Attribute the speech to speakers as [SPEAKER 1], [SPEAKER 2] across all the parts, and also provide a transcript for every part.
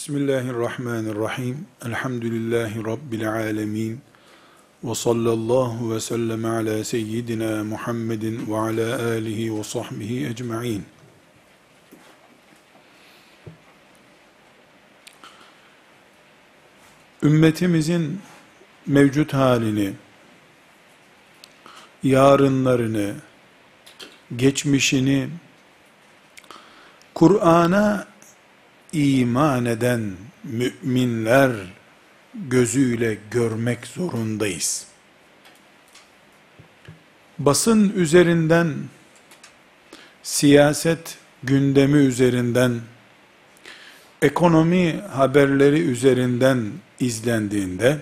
[SPEAKER 1] Bismillahirrahmanirrahim. Elhamdülillahi Rabbil alemin. Ve sallallahu ve sellem ala seyyidina Muhammedin ve ala alihi ve sahbihi ecma'in. Ümmetimizin mevcut halini, yarınlarını, geçmişini, Kur'an'a iman eden müminler gözüyle görmek zorundayız. Basın üzerinden, siyaset gündemi üzerinden, ekonomi haberleri üzerinden izlendiğinde,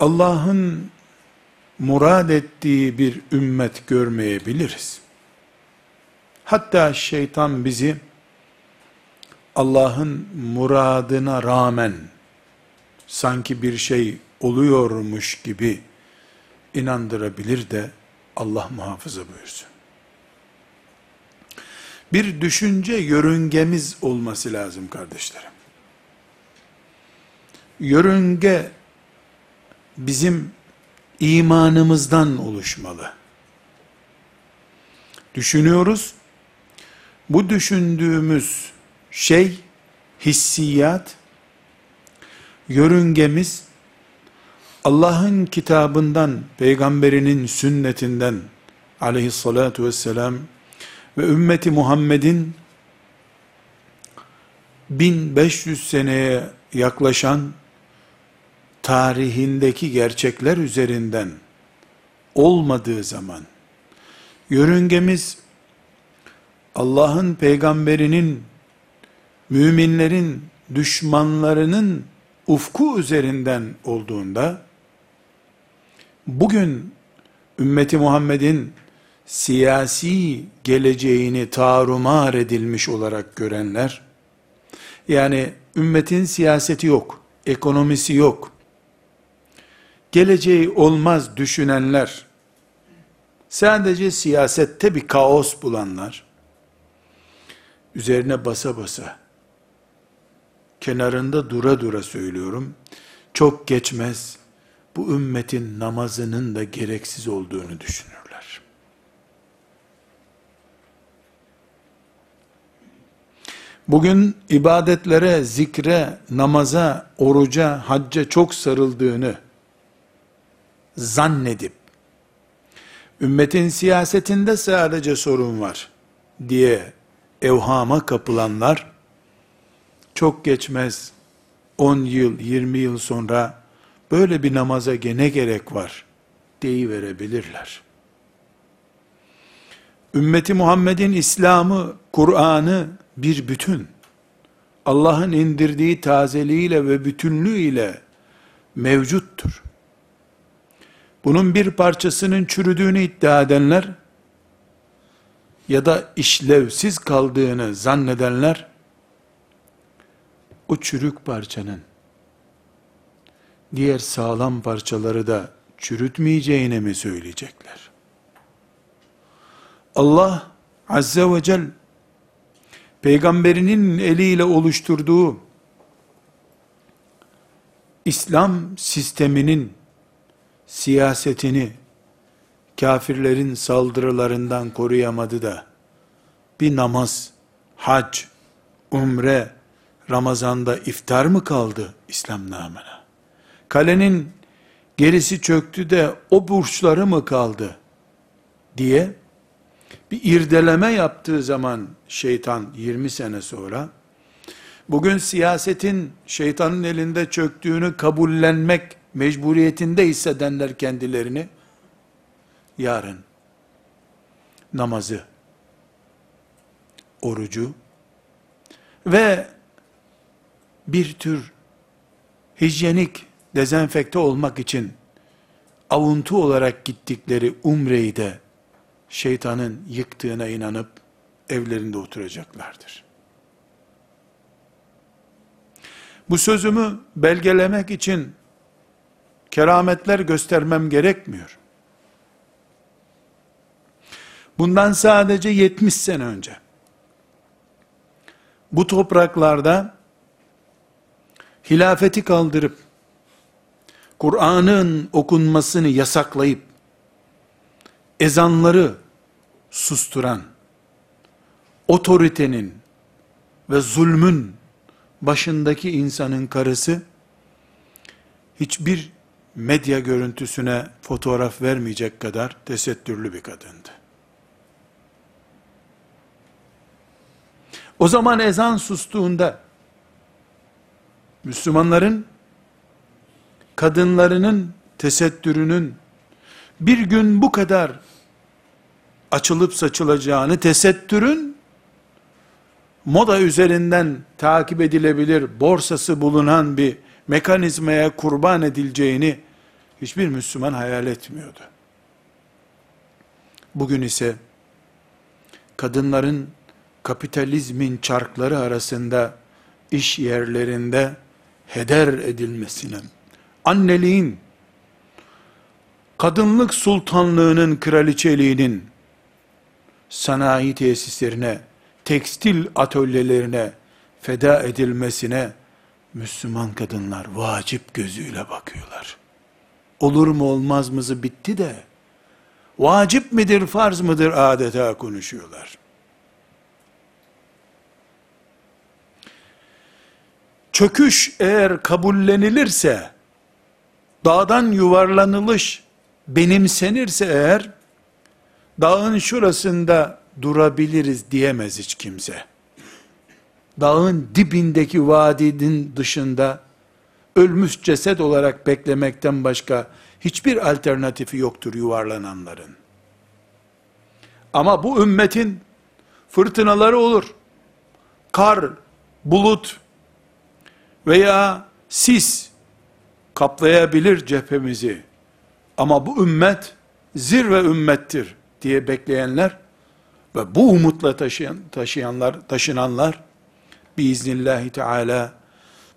[SPEAKER 1] Allah'ın murad ettiği bir ümmet görmeyebiliriz. Hatta şeytan bizi, Allah'ın muradına rağmen sanki bir şey oluyormuş gibi inandırabilir de Allah muhafaza buyursun. Bir düşünce yörüngemiz olması lazım kardeşlerim. Yörünge bizim imanımızdan oluşmalı. Düşünüyoruz. Bu düşündüğümüz şey, hissiyat, yörüngemiz, Allah'ın kitabından, peygamberinin sünnetinden, aleyhissalatu vesselam, ve ümmeti Muhammed'in 1500 seneye yaklaşan tarihindeki gerçekler üzerinden olmadığı zaman, yörüngemiz Allah'ın peygamberinin müminlerin düşmanlarının ufku üzerinden olduğunda, bugün ümmeti Muhammed'in siyasi geleceğini tarumar edilmiş olarak görenler, yani ümmetin siyaseti yok, ekonomisi yok, geleceği olmaz düşünenler, sadece siyasette bir kaos bulanlar, üzerine basa basa, kenarında dura dura söylüyorum. Çok geçmez bu ümmetin namazının da gereksiz olduğunu düşünürler. Bugün ibadetlere, zikre, namaza, oruca, hacca çok sarıldığını zannedip, ümmetin siyasetinde sadece sorun var diye evhama kapılanlar, çok geçmez 10 yıl, 20 yıl sonra böyle bir namaza gene gerek var verebilirler. Ümmeti Muhammed'in İslam'ı, Kur'an'ı bir bütün. Allah'ın indirdiği tazeliğiyle ve bütünlüğüyle mevcuttur. Bunun bir parçasının çürüdüğünü iddia edenler ya da işlevsiz kaldığını zannedenler o çürük parçanın diğer sağlam parçaları da çürütmeyeceğini mi söyleyecekler? Allah Azze ve Celle peygamberinin eliyle oluşturduğu İslam sisteminin siyasetini kafirlerin saldırılarından koruyamadı da bir namaz, hac, umre, Ramazan'da iftar mı kaldı İslam namına? Kalenin gerisi çöktü de o burçları mı kaldı? diye bir irdeleme yaptığı zaman şeytan 20 sene sonra bugün siyasetin şeytanın elinde çöktüğünü kabullenmek mecburiyetinde hissedenler kendilerini yarın namazı, orucu ve bir tür hijyenik dezenfekte olmak için avuntu olarak gittikleri umreyi de şeytanın yıktığına inanıp evlerinde oturacaklardır. Bu sözümü belgelemek için kerametler göstermem gerekmiyor. Bundan sadece 70 sene önce bu topraklarda hilafeti kaldırıp Kur'an'ın okunmasını yasaklayıp ezanları susturan otoritenin ve zulmün başındaki insanın karısı hiçbir medya görüntüsüne fotoğraf vermeyecek kadar tesettürlü bir kadındı. O zaman ezan sustuğunda Müslümanların kadınlarının tesettürünün bir gün bu kadar açılıp saçılacağını, tesettürün moda üzerinden takip edilebilir borsası bulunan bir mekanizmaya kurban edileceğini hiçbir Müslüman hayal etmiyordu. Bugün ise kadınların kapitalizmin çarkları arasında iş yerlerinde heder edilmesine, anneliğin, kadınlık sultanlığının kraliçeliğinin sanayi tesislerine, tekstil atölyelerine feda edilmesine Müslüman kadınlar vacip gözüyle bakıyorlar. Olur mu olmaz mızı bitti de vacip midir farz mıdır adeta konuşuyorlar. Çöküş eğer kabullenilirse dağdan yuvarlanılış benimsenirse eğer dağın şurasında durabiliriz diyemez hiç kimse. Dağın dibindeki vadinin dışında ölmüş ceset olarak beklemekten başka hiçbir alternatifi yoktur yuvarlananların. Ama bu ümmetin fırtınaları olur. Kar, bulut veya sis kaplayabilir cephemizi. Ama bu ümmet zirve ümmettir diye bekleyenler ve bu umutla taşıyan, taşıyanlar, taşınanlar biiznillahü teala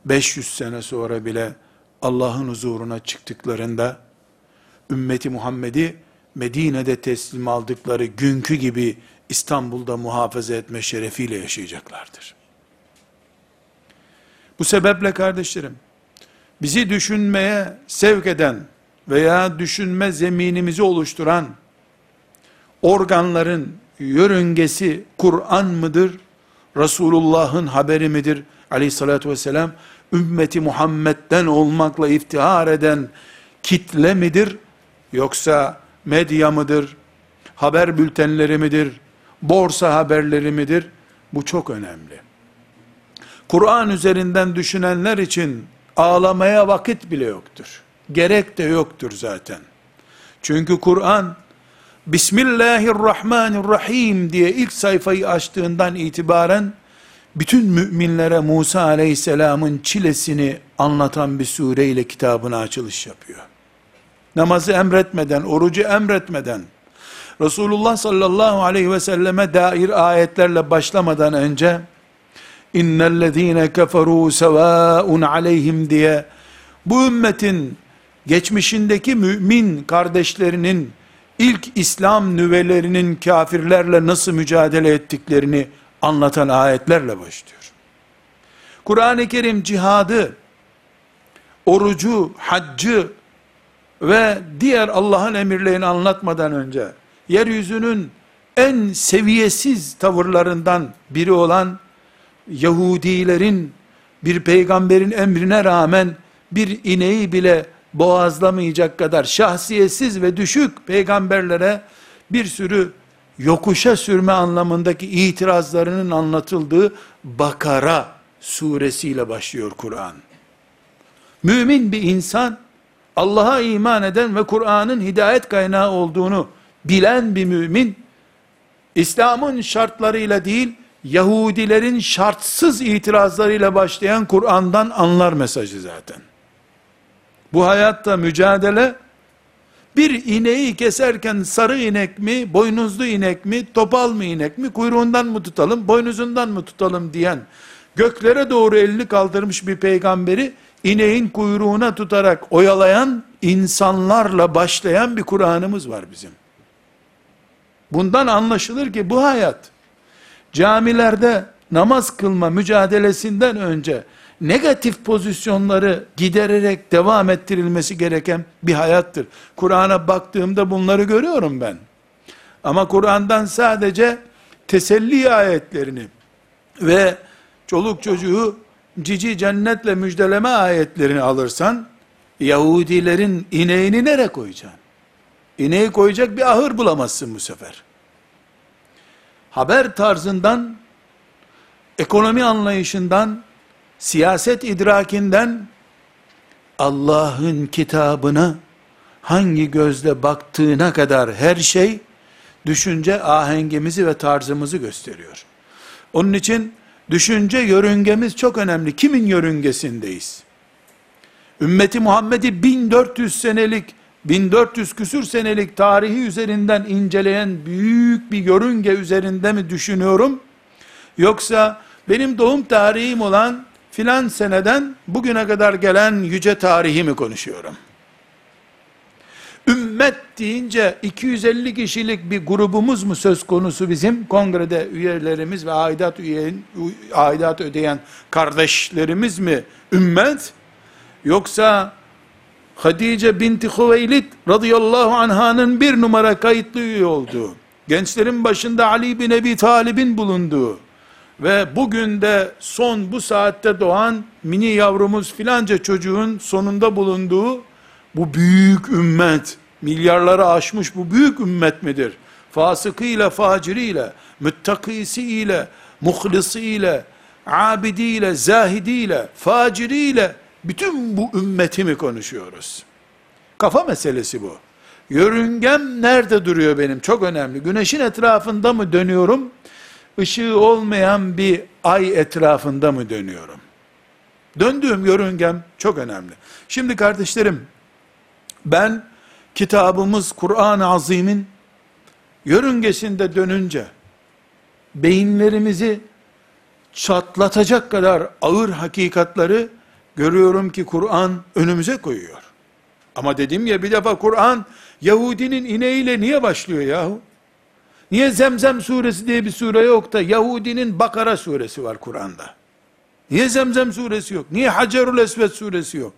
[SPEAKER 1] 500 sene sonra bile Allah'ın huzuruna çıktıklarında ümmeti Muhammed'i Medine'de teslim aldıkları günkü gibi İstanbul'da muhafaza etme şerefiyle yaşayacaklardır. Bu sebeple kardeşlerim, bizi düşünmeye sevk eden veya düşünme zeminimizi oluşturan organların yörüngesi Kur'an mıdır? Resulullah'ın haberi midir? Aleyhissalatü vesselam, ümmeti Muhammed'den olmakla iftihar eden kitle midir? Yoksa medya mıdır? Haber bültenleri midir? Borsa haberleri midir? Bu çok önemli. Kur'an üzerinden düşünenler için ağlamaya vakit bile yoktur. Gerek de yoktur zaten. Çünkü Kur'an Bismillahirrahmanirrahim diye ilk sayfayı açtığından itibaren bütün müminlere Musa aleyhisselamın çilesini anlatan bir sureyle kitabına açılış yapıyor. Namazı emretmeden, orucu emretmeden, Resulullah sallallahu aleyhi ve selleme dair ayetlerle başlamadan önce, innellezine keferu sevaun aleyhim diye, bu ümmetin geçmişindeki mümin kardeşlerinin ilk İslam nüvelerinin kafirlerle nasıl mücadele ettiklerini anlatan ayetlerle başlıyor. Kur'an-ı Kerim cihadı, orucu, haccı ve diğer Allah'ın emirlerini anlatmadan önce yeryüzünün en seviyesiz tavırlarından biri olan Yahudilerin bir peygamberin emrine rağmen bir ineği bile boğazlamayacak kadar şahsiyetsiz ve düşük peygamberlere bir sürü yokuşa sürme anlamındaki itirazlarının anlatıldığı Bakara suresiyle başlıyor Kur'an. Mümin bir insan, Allah'a iman eden ve Kur'an'ın hidayet kaynağı olduğunu bilen bir mümin, İslam'ın şartlarıyla değil, Yahudilerin şartsız itirazlarıyla başlayan Kur'an'dan anlar mesajı zaten. Bu hayatta mücadele, bir ineği keserken sarı inek mi, boynuzlu inek mi, topal mı inek mi, kuyruğundan mı tutalım, boynuzundan mı tutalım diyen, göklere doğru elini kaldırmış bir peygamberi, ineğin kuyruğuna tutarak oyalayan insanlarla başlayan bir Kur'an'ımız var bizim. Bundan anlaşılır ki bu hayat, camilerde namaz kılma mücadelesinden önce negatif pozisyonları gidererek devam ettirilmesi gereken bir hayattır. Kur'an'a baktığımda bunları görüyorum ben. Ama Kur'an'dan sadece teselli ayetlerini ve çoluk çocuğu cici cennetle müjdeleme ayetlerini alırsan, Yahudilerin ineğini nereye koyacaksın? İneği koyacak bir ahır bulamazsın bu sefer. Haber tarzından, ekonomi anlayışından, siyaset idrakinden, Allah'ın kitabına hangi gözle baktığına kadar her şey, düşünce ahengimizi ve tarzımızı gösteriyor. Onun için, düşünce yörüngemiz çok önemli. Kimin yörüngesindeyiz? Ümmeti Muhammed'i 1400 senelik 1400 küsür senelik tarihi üzerinden inceleyen büyük bir yörünge üzerinde mi düşünüyorum? Yoksa benim doğum tarihim olan filan seneden bugüne kadar gelen yüce tarihi mi konuşuyorum? Ümmet deyince 250 kişilik bir grubumuz mu söz konusu bizim? Kongrede üyelerimiz ve aidat, üyeyin, aidat ödeyen kardeşlerimiz mi ümmet? Yoksa Hadice binti Hüveylid radıyallahu anhanın bir numara kayıtlı üye olduğu, gençlerin başında Ali bin Ebi Talib'in bulunduğu ve bugün de son bu saatte doğan mini yavrumuz filanca çocuğun sonunda bulunduğu bu büyük ümmet, milyarları aşmış bu büyük ümmet midir? Fasıkıyla, faciriyle, müttakisiyle, muhlisiyle, abidiyle, zahidiyle, faciriyle, bütün bu ümmeti mi konuşuyoruz? Kafa meselesi bu. Yörüngem nerede duruyor benim? Çok önemli. Güneşin etrafında mı dönüyorum? Işığı olmayan bir ay etrafında mı dönüyorum? Döndüğüm yörüngem çok önemli. Şimdi kardeşlerim, ben kitabımız Kur'an-ı Azim'in yörüngesinde dönünce, beyinlerimizi çatlatacak kadar ağır hakikatları görüyorum ki Kur'an önümüze koyuyor. Ama dedim ya bir defa Kur'an Yahudinin ineğiyle niye başlıyor yahu? Niye Zemzem suresi diye bir sure yok da Yahudinin Bakara suresi var Kur'an'da? Niye Zemzem suresi yok? Niye Hacerül Esved suresi yok?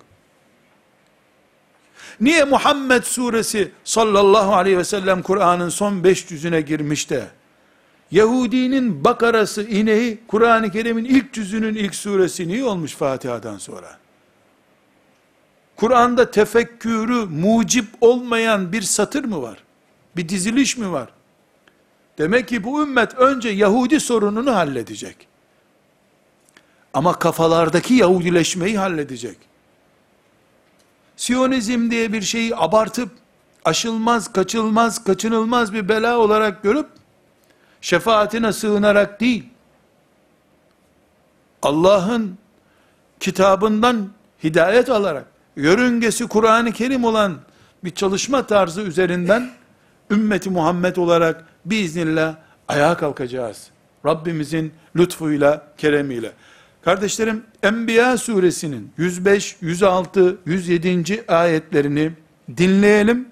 [SPEAKER 1] Niye Muhammed suresi sallallahu aleyhi ve sellem Kur'an'ın son beş yüzüne girmiş de Yahudinin bakarası ineği Kur'an-ı Kerim'in ilk cüzünün ilk suresi niye olmuş Fatiha'dan sonra? Kur'an'da tefekkürü mucip olmayan bir satır mı var? Bir diziliş mi var? Demek ki bu ümmet önce Yahudi sorununu halledecek. Ama kafalardaki Yahudileşmeyi halledecek. Siyonizm diye bir şeyi abartıp, aşılmaz, kaçılmaz, kaçınılmaz bir bela olarak görüp, şefaatine sığınarak değil, Allah'ın kitabından hidayet alarak, yörüngesi Kur'an-ı Kerim olan bir çalışma tarzı üzerinden, ümmeti Muhammed olarak biiznillah ayağa kalkacağız. Rabbimizin lütfuyla, keremiyle. Kardeşlerim, Enbiya suresinin 105, 106, 107. ayetlerini dinleyelim.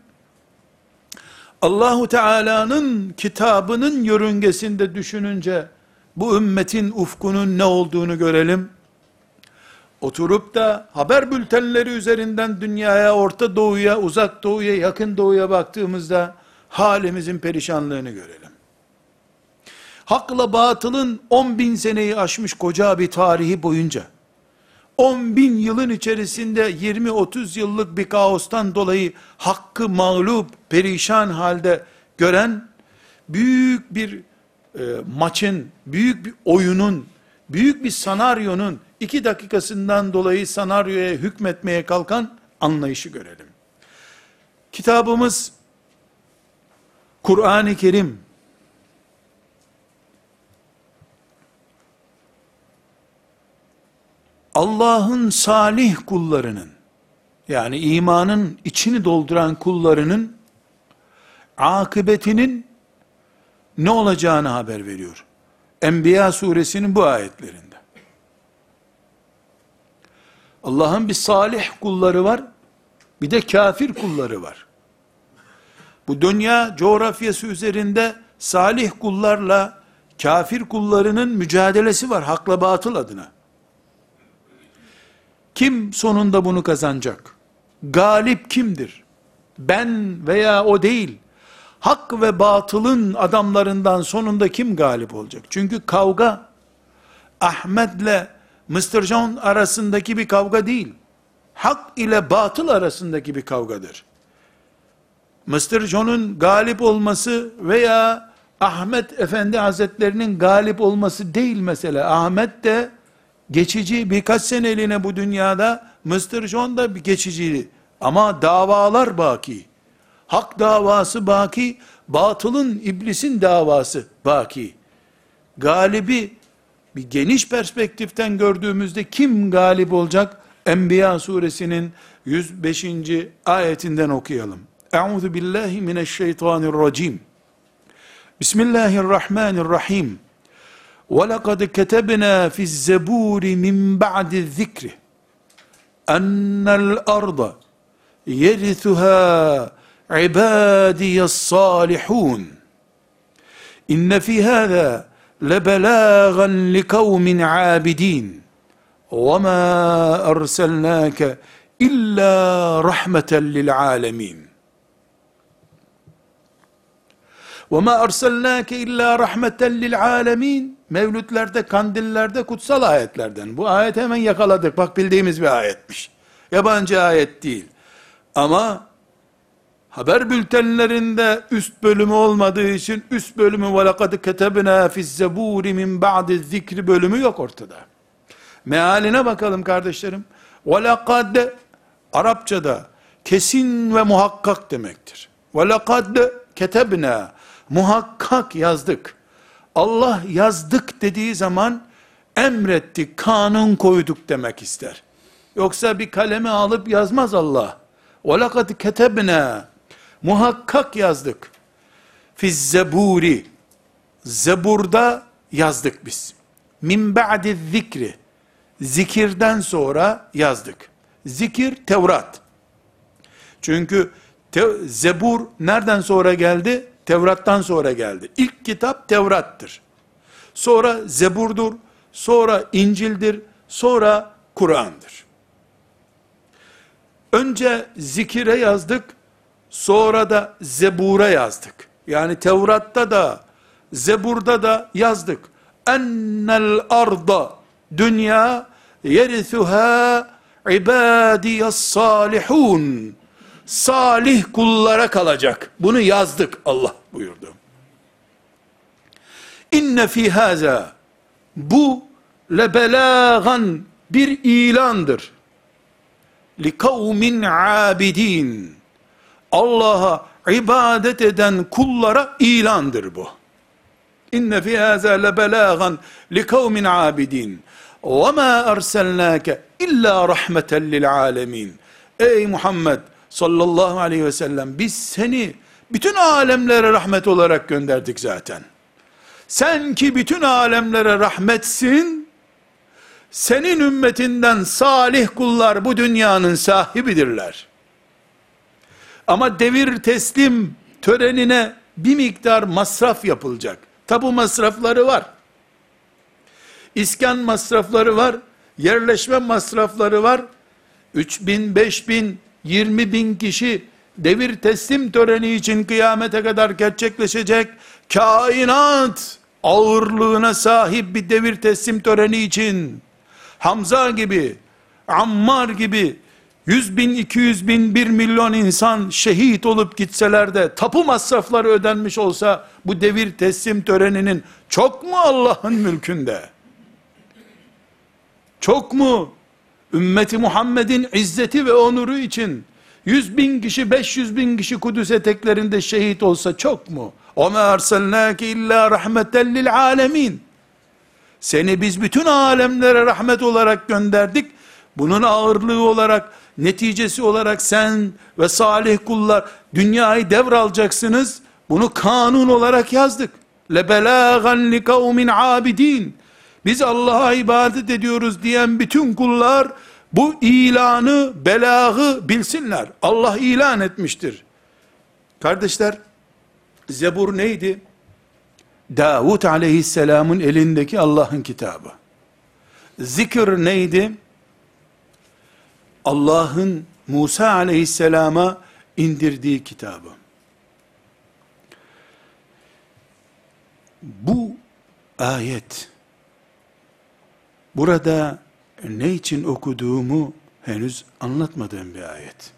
[SPEAKER 1] Allahu Teala'nın kitabının yörüngesinde düşününce bu ümmetin ufkunun ne olduğunu görelim. Oturup da haber bültenleri üzerinden dünyaya, Orta Doğu'ya, Uzak Doğu'ya, Yakın Doğu'ya baktığımızda halimizin perişanlığını görelim. Hakla batılın 10 bin seneyi aşmış koca bir tarihi boyunca, 10 bin yılın içerisinde 20-30 yıllık bir kaostan dolayı hakkı mağlup, perişan halde gören, büyük bir e, maçın, büyük bir oyunun, büyük bir sanaryonun iki dakikasından dolayı sanaryoya hükmetmeye kalkan anlayışı görelim. Kitabımız Kur'an-ı Kerim Allah'ın salih kullarının yani imanın içini dolduran kullarının akıbetinin ne olacağını haber veriyor. Enbiya suresinin bu ayetlerinde. Allah'ın bir salih kulları var, bir de kafir kulları var. Bu dünya coğrafyası üzerinde salih kullarla Kafir kullarının mücadelesi var hakla batıl adına. Kim sonunda bunu kazanacak? Galip kimdir? Ben veya o değil. Hak ve batılın adamlarından sonunda kim galip olacak? Çünkü kavga Ahmet'le Mr. John arasındaki bir kavga değil. Hak ile batıl arasındaki bir kavgadır. Mr. John'un galip olması veya Ahmet Efendi Hazretlerinin galip olması değil mesela. Ahmet de geçici birkaç seneliğine bu dünyada, Mr. John da bir geçici. Ama davalar baki. Hak davası baki, batılın, iblisin davası baki. Galibi bir geniş perspektiften gördüğümüzde kim galip olacak? Enbiya suresinin 105. ayetinden okuyalım. Euzu billahi mineşşeytanirracim. Bismillahirrahmanirrahim. Ve lekad ketebna fiz zeburi min ba'di zikri. Ennel arda yerithuha ibadiyes salihun. İnne fi hâzâ lebelâgan li kavmin âbidîn. Ve mâ erselnâke illa rahmeten lil âlemîn. Ve ma erselnâke illa rahmeten lil âlemîn. Mevlütlerde, kandillerde, kutsal ayetlerden. Bu ayet hemen yakaladık. Bak bildiğimiz bir ayetmiş. Yabancı ayet değil. Ama haber bültenlerinde üst bölümü olmadığı için üst bölümü وَلَقَدْ كَتَبْنَا فِي الزَّبُورِ مِنْ بَعْدِ zikri bölümü yok ortada. Mealine bakalım kardeşlerim. وَلَقَدْ Arapçada kesin ve muhakkak demektir. وَلَقَدْ ketebna muhakkak yazdık. Allah yazdık dediği zaman emretti, kanun koyduk demek ister. Yoksa bir kalemi alıp yazmaz Allah. وَلَقَدْ ketebna muhakkak yazdık. Fiz zeburi zeburda yazdık biz. Min ba'di zikri zikirden sonra yazdık. Zikir Tevrat. Çünkü Te- Zebur nereden sonra geldi? Tevrat'tan sonra geldi. İlk kitap Tevrat'tır. Sonra Zebur'dur, sonra İncil'dir, sonra Kur'an'dır. Önce zikire yazdık, sonra da Zebur'a yazdık. Yani Tevrat'ta da, Zebur'da da yazdık. Ennel arda, dünya, yerithuha ibadiyas salihun salih kullara kalacak. Bunu yazdık Allah buyurdu. İnne fi haza bu lebelagan bir ilandır. Li kavmin abidin. Allah'a ibadet eden kullara ilandır bu. İnne fi haza lebelagan li kavmin abidin. Ve ma erselnake illa rahmeten lil alemin. Ey Muhammed sallallahu aleyhi ve sellem biz seni bütün alemlere rahmet olarak gönderdik zaten. Sen ki bütün alemlere rahmetsin, senin ümmetinden salih kullar bu dünyanın sahibidirler. Ama devir teslim törenine bir miktar masraf yapılacak. Tabu masrafları var. İskan masrafları var. Yerleşme masrafları var. 3 bin, 5 bin, 20 bin kişi devir teslim töreni için kıyamete kadar gerçekleşecek kainat ağırlığına sahip bir devir teslim töreni için Hamza gibi, Ammar gibi 100 bin, 200 bin, 1 milyon insan şehit olup gitseler de tapu masrafları ödenmiş olsa bu devir teslim töreninin çok mu Allah'ın mülkünde? Çok mu ümmeti Muhammed'in izzeti ve onuru için 100 bin kişi 500 bin kişi Kudüs eteklerinde şehit olsa çok mu? وَمَا اَرْسَلْنَاكِ illa rahmeten lil alemin. Seni biz bütün alemlere rahmet olarak gönderdik. Bunun ağırlığı olarak, neticesi olarak sen ve salih kullar dünyayı devralacaksınız. Bunu kanun olarak yazdık. لَبَلَاغًا لِكَوْمٍ abidin. Biz Allah'a ibadet ediyoruz diyen bütün kullar bu ilanı, belagı bilsinler. Allah ilan etmiştir. Kardeşler, Zebur neydi? Davut aleyhisselamın elindeki Allah'ın kitabı. Zikir neydi? Allah'ın Musa aleyhisselama indirdiği kitabı. Bu ayet burada ne için okuduğumu henüz anlatmadığım bir ayet.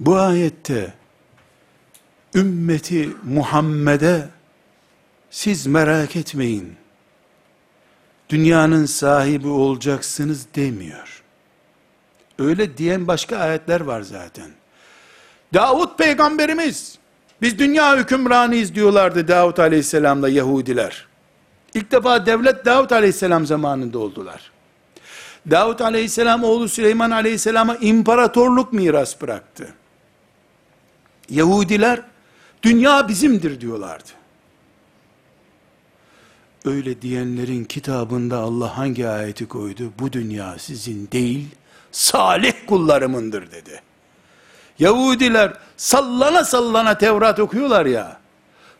[SPEAKER 1] Bu ayette ümmeti Muhammed'e siz merak etmeyin. Dünyanın sahibi olacaksınız demiyor. Öyle diyen başka ayetler var zaten. Davut peygamberimiz, biz dünya hükümranıyız diyorlardı Davut aleyhisselamla Yahudiler. İlk defa devlet Davut aleyhisselam zamanında oldular. Davut aleyhisselam oğlu Süleyman aleyhisselama imparatorluk miras bıraktı. Yahudiler dünya bizimdir diyorlardı. Öyle diyenlerin kitabında Allah hangi ayeti koydu? Bu dünya sizin değil, salih kullarımındır dedi. Yahudiler sallana sallana Tevrat okuyorlar ya,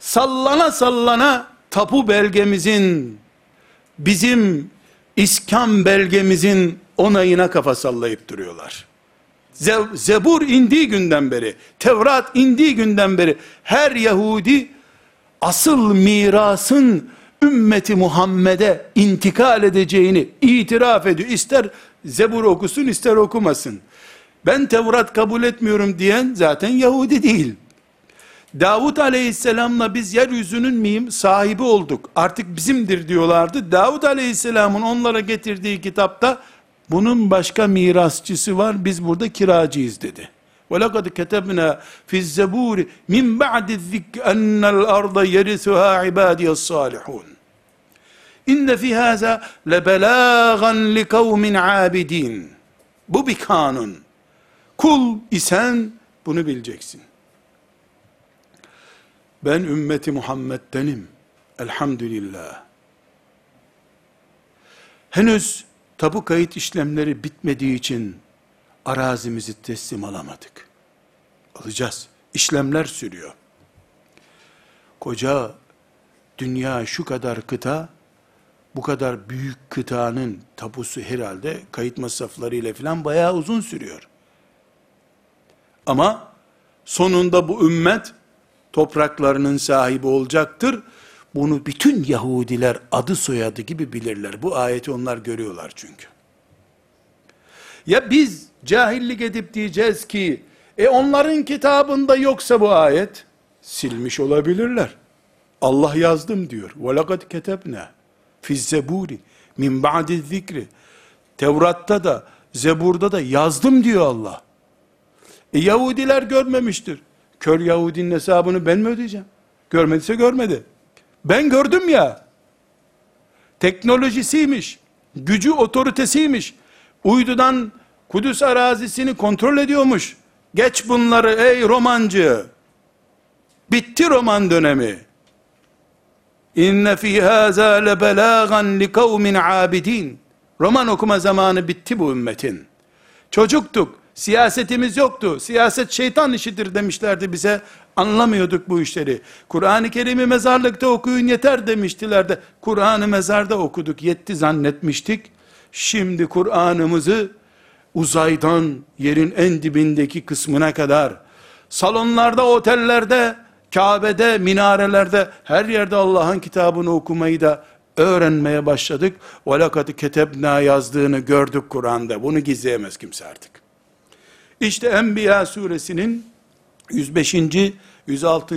[SPEAKER 1] sallana sallana tapu belgemizin, bizim iskan belgemizin onayına kafa sallayıp duruyorlar. Zebur indiği günden beri, Tevrat indiği günden beri her Yahudi asıl mirasın ümmeti Muhammed'e intikal edeceğini itiraf ediyor. İster Zebur okusun ister okumasın. Ben Tevrat kabul etmiyorum diyen zaten Yahudi değil. Davut aleyhisselamla biz yeryüzünün miyim sahibi olduk. Artık bizimdir diyorlardı. Davut aleyhisselamın onlara getirdiği kitapta bunun başka mirasçısı var. Biz burada kiracıyız dedi. وَلَقَدْ كَتَبْنَا فِي الزَّبُورِ مِنْ بَعْدِ الذِّكْرِ اَنَّ الْأَرْضَ يَرِثُهَا عِبَادِيَ الصَّالِحُونَ İnne fi haza lebelagan li kavmin abidin. Bu bir kanun. Kul isen bunu bileceksin. Ben ümmeti Muhammed'denim. Elhamdülillah. Henüz tabu kayıt işlemleri bitmediği için arazimizi teslim alamadık. Alacağız. İşlemler sürüyor. Koca dünya şu kadar kıta, bu kadar büyük kıtanın tapusu herhalde kayıt masrafları ile filan bayağı uzun sürüyor. Ama sonunda bu ümmet topraklarının sahibi olacaktır. Bunu bütün Yahudiler adı soyadı gibi bilirler. Bu ayeti onlar görüyorlar çünkü. Ya biz cahillik edip diyeceğiz ki, e onların kitabında yoksa bu ayet, silmiş olabilirler. Allah yazdım diyor. وَلَقَدْ كَتَبْنَا فِي الزَّبُورِ min ba'di zikri. Tevrat'ta da, Zebur'da da yazdım diyor Allah. E Yahudiler görmemiştir. Kör Yahudinin hesabını ben mi ödeyeceğim? Görmediyse görmedi. Ben gördüm ya. Teknolojisiymiş, gücü otoritesiymiş. Uydudan Kudüs arazisini kontrol ediyormuş. Geç bunları ey romancı. Bitti roman dönemi. İnne fi haza le belagan li kavmin abidin. Roman okuma zamanı bitti bu ümmetin. Çocuktuk, siyasetimiz yoktu. Siyaset şeytan işidir demişlerdi bize. Anlamıyorduk bu işleri. Kur'an-ı Kerim'i mezarlıkta okuyun yeter demiştiler de. Kur'an'ı mezarda okuduk, yetti zannetmiştik. Şimdi Kur'an'ımızı uzaydan yerin en dibindeki kısmına kadar, salonlarda, otellerde, Kabe'de, minarelerde, her yerde Allah'ın kitabını okumayı da öğrenmeye başladık. Velakati ketebna yazdığını gördük Kur'an'da. Bunu gizleyemez kimse artık. İşte Enbiya suresinin 105. 106.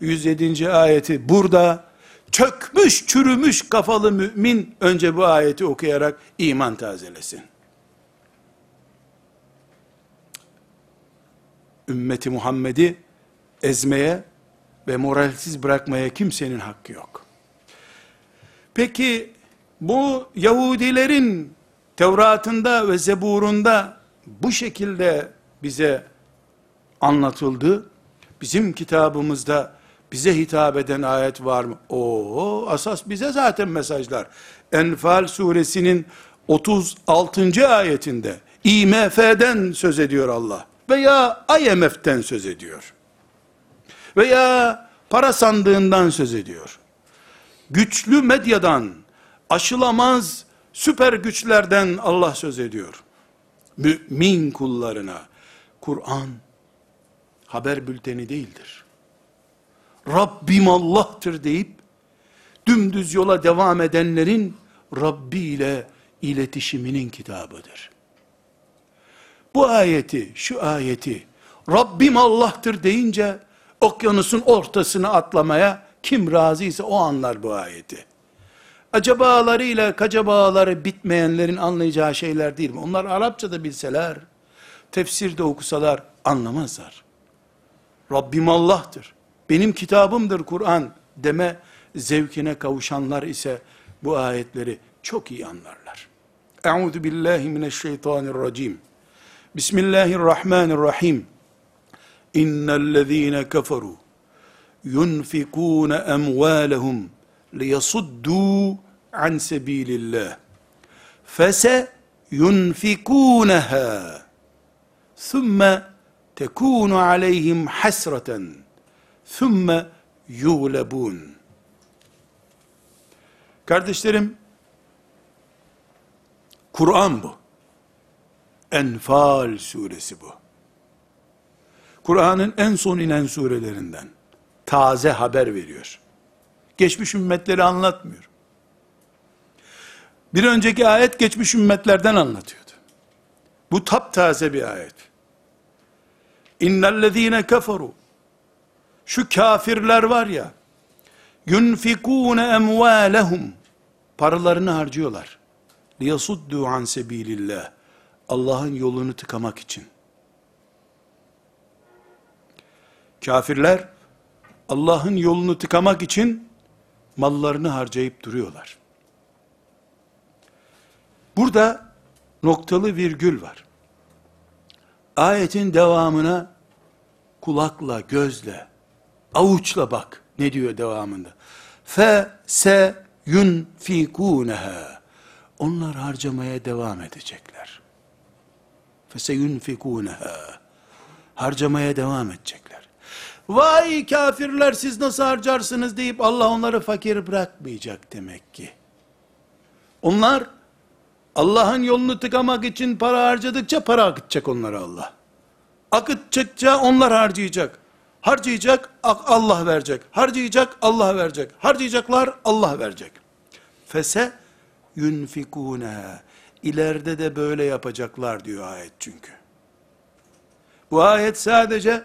[SPEAKER 1] 107. ayeti burada çökmüş çürümüş kafalı mümin önce bu ayeti okuyarak iman tazelesin. Ümmeti Muhammed'i ezmeye ve moralsiz bırakmaya kimsenin hakkı yok. Peki bu Yahudilerin Tevrat'ında ve Zebur'unda bu şekilde bize anlatıldı. Bizim kitabımızda bize hitap eden ayet var mı? O asas bize zaten mesajlar. Enfal suresinin 36. ayetinde IMF'den söz ediyor Allah veya IMF'den söz ediyor. Veya para sandığından söz ediyor. Güçlü medyadan, aşılamaz süper güçlerden Allah söz ediyor. Mümin kullarına Kur'an haber bülteni değildir. Rabbim Allah'tır deyip dümdüz yola devam edenlerin Rabbi ile iletişiminin kitabıdır. Bu ayeti, şu ayeti Rabbim Allah'tır deyince okyanusun ortasına atlamaya kim razıysa o anlar bu ayeti. Acabalarıyla kacabaları bitmeyenlerin anlayacağı şeyler değil mi? Onlar Arapça da bilseler, tefsirde okusalar anlamazlar. Rabbim Allah'tır. Benim kitabımdır Kur'an deme zevkine kavuşanlar ise bu ayetleri çok iyi anlarlar. Euzu billahi mineşşeytanirracim. Bismillahirrahmanirrahim. İnnellezîne keferû yunfikûne emvâlehum liyasuddû an sebilillah. Fese yunfikûneha. Thumma tekûnu aleyhim hasreten. Thumma yuğlebûn. Kardeşlerim, Kur'an bu. Enfal suresi bu. Kur'an'ın en son inen surelerinden taze haber veriyor. Geçmiş ümmetleri anlatmıyor. Bir önceki ayet geçmiş ümmetlerden anlatıyordu. Bu taptaze bir ayet. İnnellezîne keferu şu kafirler var ya yunfikûne emvâlehum paralarını harcıyorlar. Liyasuddu an sebilillah. Allah'ın yolunu tıkamak için. Kafirler Allah'ın yolunu tıkamak için mallarını harcayıp duruyorlar. Burada noktalı virgül var. Ayetin devamına kulakla, gözle, avuçla bak. Ne diyor devamında? Fe se yunfikûneha. Onlar harcamaya devam edecekler. Fe se yunfikûneha. Harcamaya devam edecekler. Vay kafirler siz nasıl harcarsınız deyip Allah onları fakir bırakmayacak demek ki. Onlar Allah'ın yolunu tıkamak için para harcadıkça para akıtacak onlara Allah. Akıtacakça onlar harcayacak. Harcayacak Allah verecek. Harcayacak Allah verecek. Harcayacaklar Allah verecek. Fese yunfikune. İleride de böyle yapacaklar diyor ayet çünkü. Bu ayet sadece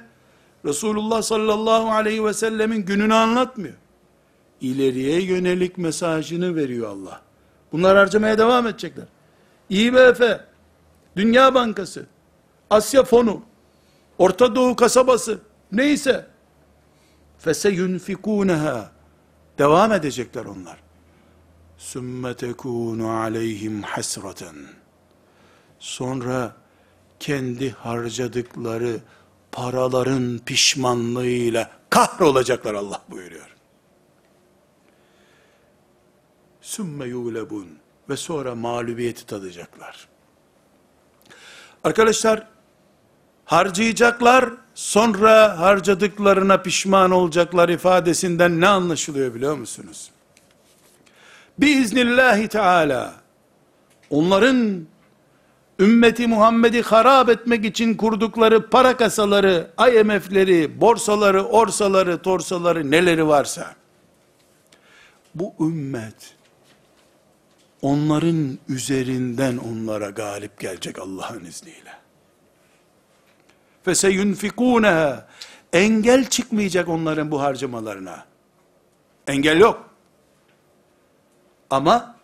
[SPEAKER 1] Resulullah sallallahu aleyhi ve sellemin gününü anlatmıyor. İleriye yönelik mesajını veriyor Allah. Bunlar harcamaya devam edecekler. İBF, Dünya Bankası, Asya Fonu, Orta Doğu kasabası, neyse, fese yunfikuneha, devam edecekler onlar. Sümme tekunu aleyhim hasraten. Sonra kendi harcadıkları paraların pişmanlığıyla kahrolacaklar Allah buyuruyor. Sümme yulebun ve sonra mağlubiyeti tadacaklar. Arkadaşlar, harcayacaklar, sonra harcadıklarına pişman olacaklar ifadesinden ne anlaşılıyor biliyor musunuz? biiznillahi teala onların ümmeti Muhammed'i harap etmek için kurdukları para kasaları, IMF'leri, borsaları, orsaları, torsaları neleri varsa bu ümmet onların üzerinden onlara galip gelecek Allah'ın izniyle. Feseyunfikûneha engel çıkmayacak onların bu harcamalarına. Engel yok. Ama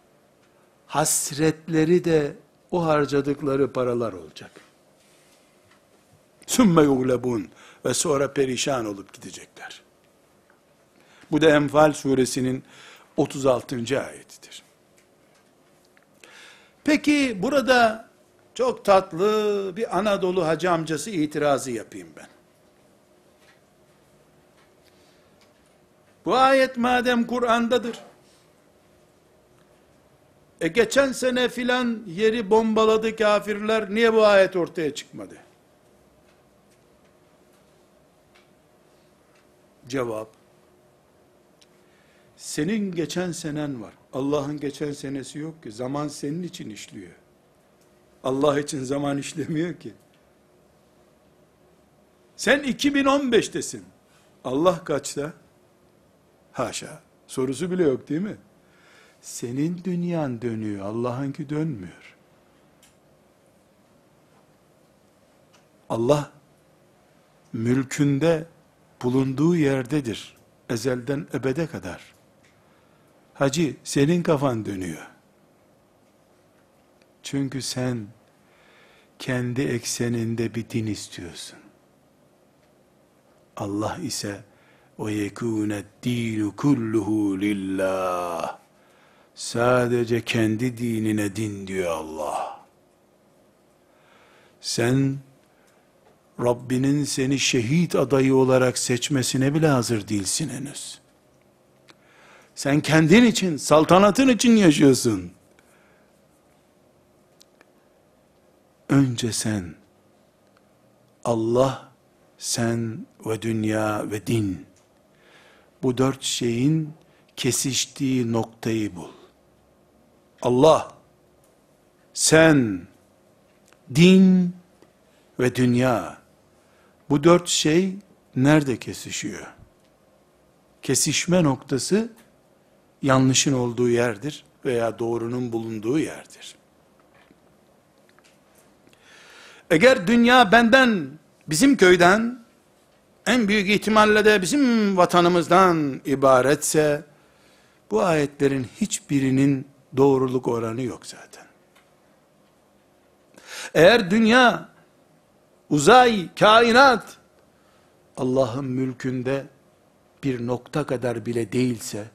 [SPEAKER 1] hasretleri de o harcadıkları paralar olacak. Sümme yuglebun ve sonra perişan olup gidecekler. Bu da Enfal suresinin 36. ayetidir. Peki burada çok tatlı bir Anadolu hacı amcası itirazı yapayım ben. Bu ayet madem Kur'an'dadır, e geçen sene filan yeri bombaladı kafirler, niye bu ayet ortaya çıkmadı? Cevap, senin geçen senen var. Allah'ın geçen senesi yok ki. Zaman senin için işliyor. Allah için zaman işlemiyor ki. Sen 2015'tesin. Allah kaçta? Haşa. Sorusu bile yok değil mi? Senin dünyan dönüyor, Allah'ınki dönmüyor. Allah mülkünde bulunduğu yerdedir. Ezelden ebede kadar. Hacı senin kafan dönüyor. Çünkü sen kendi ekseninde bir din istiyorsun. Allah ise o yekûne dinu kulluhu lillah. Sadece kendi dinine din diyor Allah. Sen Rabbinin seni şehit adayı olarak seçmesine bile hazır değilsin henüz. Sen kendin için, saltanatın için yaşıyorsun. Önce sen, Allah, sen ve dünya ve din, bu dört şeyin kesiştiği noktayı bul. Allah, sen, din ve dünya, bu dört şey nerede kesişiyor? Kesişme noktası, yanlışın olduğu yerdir veya doğrunun bulunduğu yerdir. Eğer dünya benden, bizim köyden, en büyük ihtimalle de bizim vatanımızdan ibaretse, bu ayetlerin hiçbirinin doğruluk oranı yok zaten. Eğer dünya, uzay, kainat, Allah'ın mülkünde bir nokta kadar bile değilse,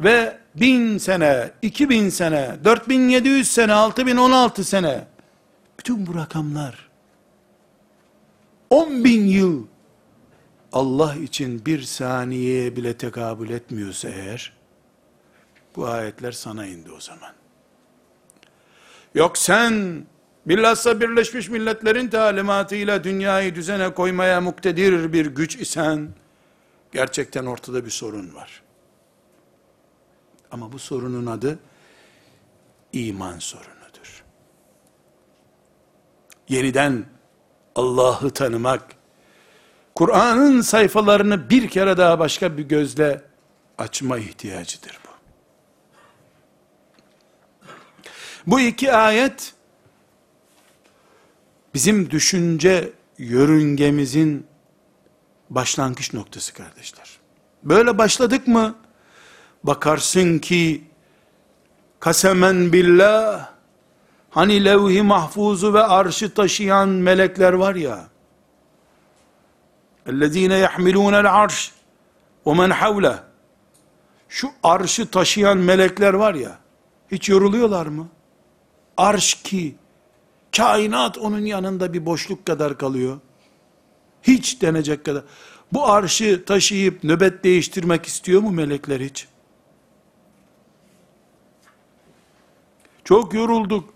[SPEAKER 1] ve bin sene, iki bin sene, dört bin yedi yüz sene, altı bin on altı sene, bütün bu rakamlar, on bin yıl, Allah için bir saniyeye bile tekabül etmiyorsa eğer, bu ayetler sana indi o zaman. Yok sen, bilhassa Birleşmiş Milletler'in talimatıyla dünyayı düzene koymaya muktedir bir güç isen, gerçekten ortada bir sorun var. Ama bu sorunun adı, iman sorunudur. Yeniden Allah'ı tanımak, Kur'an'ın sayfalarını bir kere daha başka bir gözle açma ihtiyacıdır bu. Bu iki ayet, bizim düşünce yörüngemizin başlangıç noktası kardeşler. Böyle başladık mı, bakarsın ki, kasemen billah, hani levh-i mahfuzu ve arşı taşıyan melekler var ya, اَلَّذ۪ينَ يَحْمِلُونَ الْعَرْشِ وَمَنْ حَوْلَهِ Şu arşı taşıyan melekler var ya, hiç yoruluyorlar mı? Arş ki, kainat onun yanında bir boşluk kadar kalıyor. Hiç denecek kadar. Bu arşı taşıyıp nöbet değiştirmek istiyor mu melekler hiç? Çok yorulduk.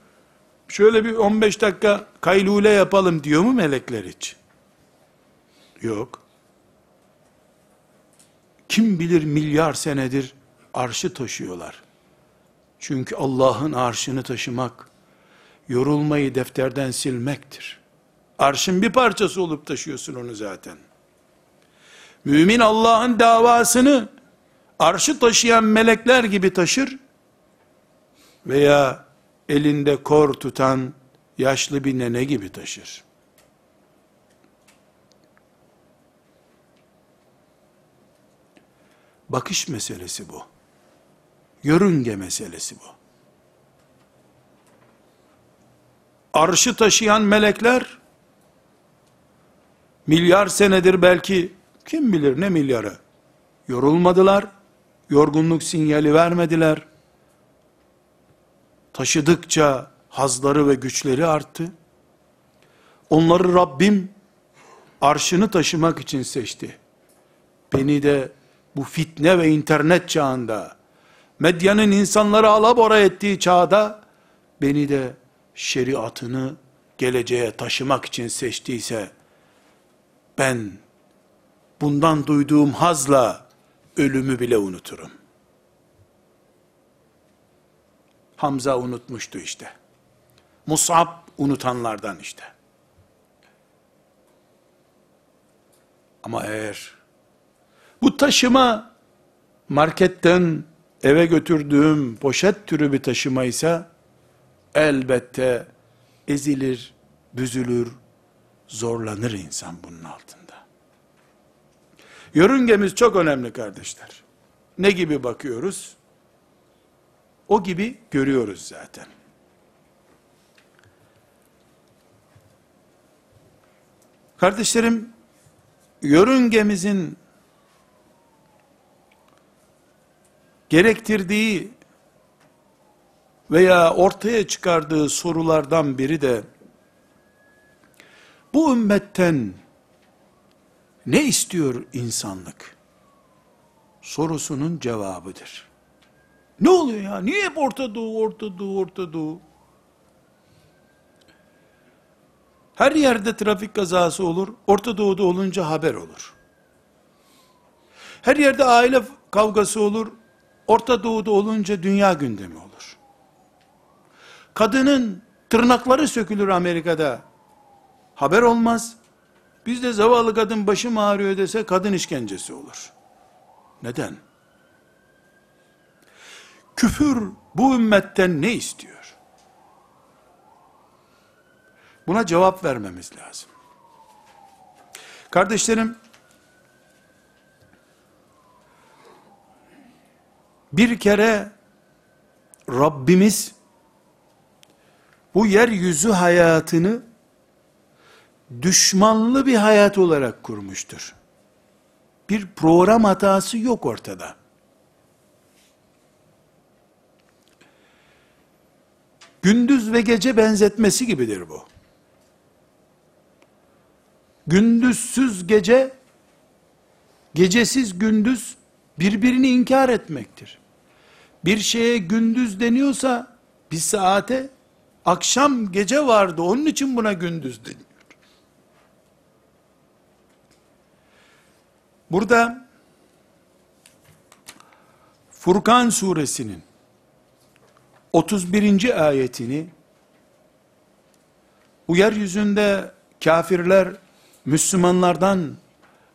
[SPEAKER 1] Şöyle bir 15 dakika kaylule yapalım diyor mu melekler hiç? Yok. Kim bilir milyar senedir arşı taşıyorlar. Çünkü Allah'ın arşını taşımak, yorulmayı defterden silmektir. Arşın bir parçası olup taşıyorsun onu zaten. Mümin Allah'ın davasını arşı taşıyan melekler gibi taşır veya elinde kor tutan yaşlı bir nene gibi taşır. Bakış meselesi bu. Yörünge meselesi bu. Arşı taşıyan melekler, milyar senedir belki, kim bilir ne milyarı, yorulmadılar, yorgunluk sinyali vermediler, taşıdıkça hazları ve güçleri arttı, onları Rabbim, arşını taşımak için seçti. Beni de bu fitne ve internet çağında, medyanın insanları alabora ettiği çağda, beni de şeriatını geleceğe taşımak için seçtiyse, ben bundan duyduğum hazla ölümü bile unuturum. Hamza unutmuştu işte. Mus'ab unutanlardan işte. Ama eğer bu taşıma marketten eve götürdüğüm poşet türü bir taşıma ise elbette ezilir, büzülür, zorlanır insan bunun altında. Yörüngemiz çok önemli kardeşler. Ne gibi bakıyoruz? O gibi görüyoruz zaten. Kardeşlerim, yörüngemizin gerektirdiği veya ortaya çıkardığı sorulardan biri de bu ümmetten ne istiyor insanlık? Sorusunun cevabıdır. Ne oluyor ya? Niye hep Orta Doğu, Orta Doğu, Orta Doğu? Her yerde trafik kazası olur, Orta Doğu'da olunca haber olur. Her yerde aile kavgası olur, Orta Doğu'da olunca dünya gündemi olur. Kadının tırnakları sökülür Amerika'da, haber olmaz. Bizde zavallı kadın başım ağrıyor dese kadın işkencesi olur. Neden? Küfür bu ümmetten ne istiyor? Buna cevap vermemiz lazım. Kardeşlerim, bir kere Rabbimiz bu yeryüzü hayatını düşmanlı bir hayat olarak kurmuştur. Bir program hatası yok ortada. Gündüz ve gece benzetmesi gibidir bu. Gündüzsüz gece, gecesiz gündüz birbirini inkar etmektir. Bir şeye gündüz deniyorsa bir saate akşam gece vardı onun için buna gündüz deniyor. Burada Furkan suresinin 31. ayetini bu yeryüzünde kafirler Müslümanlardan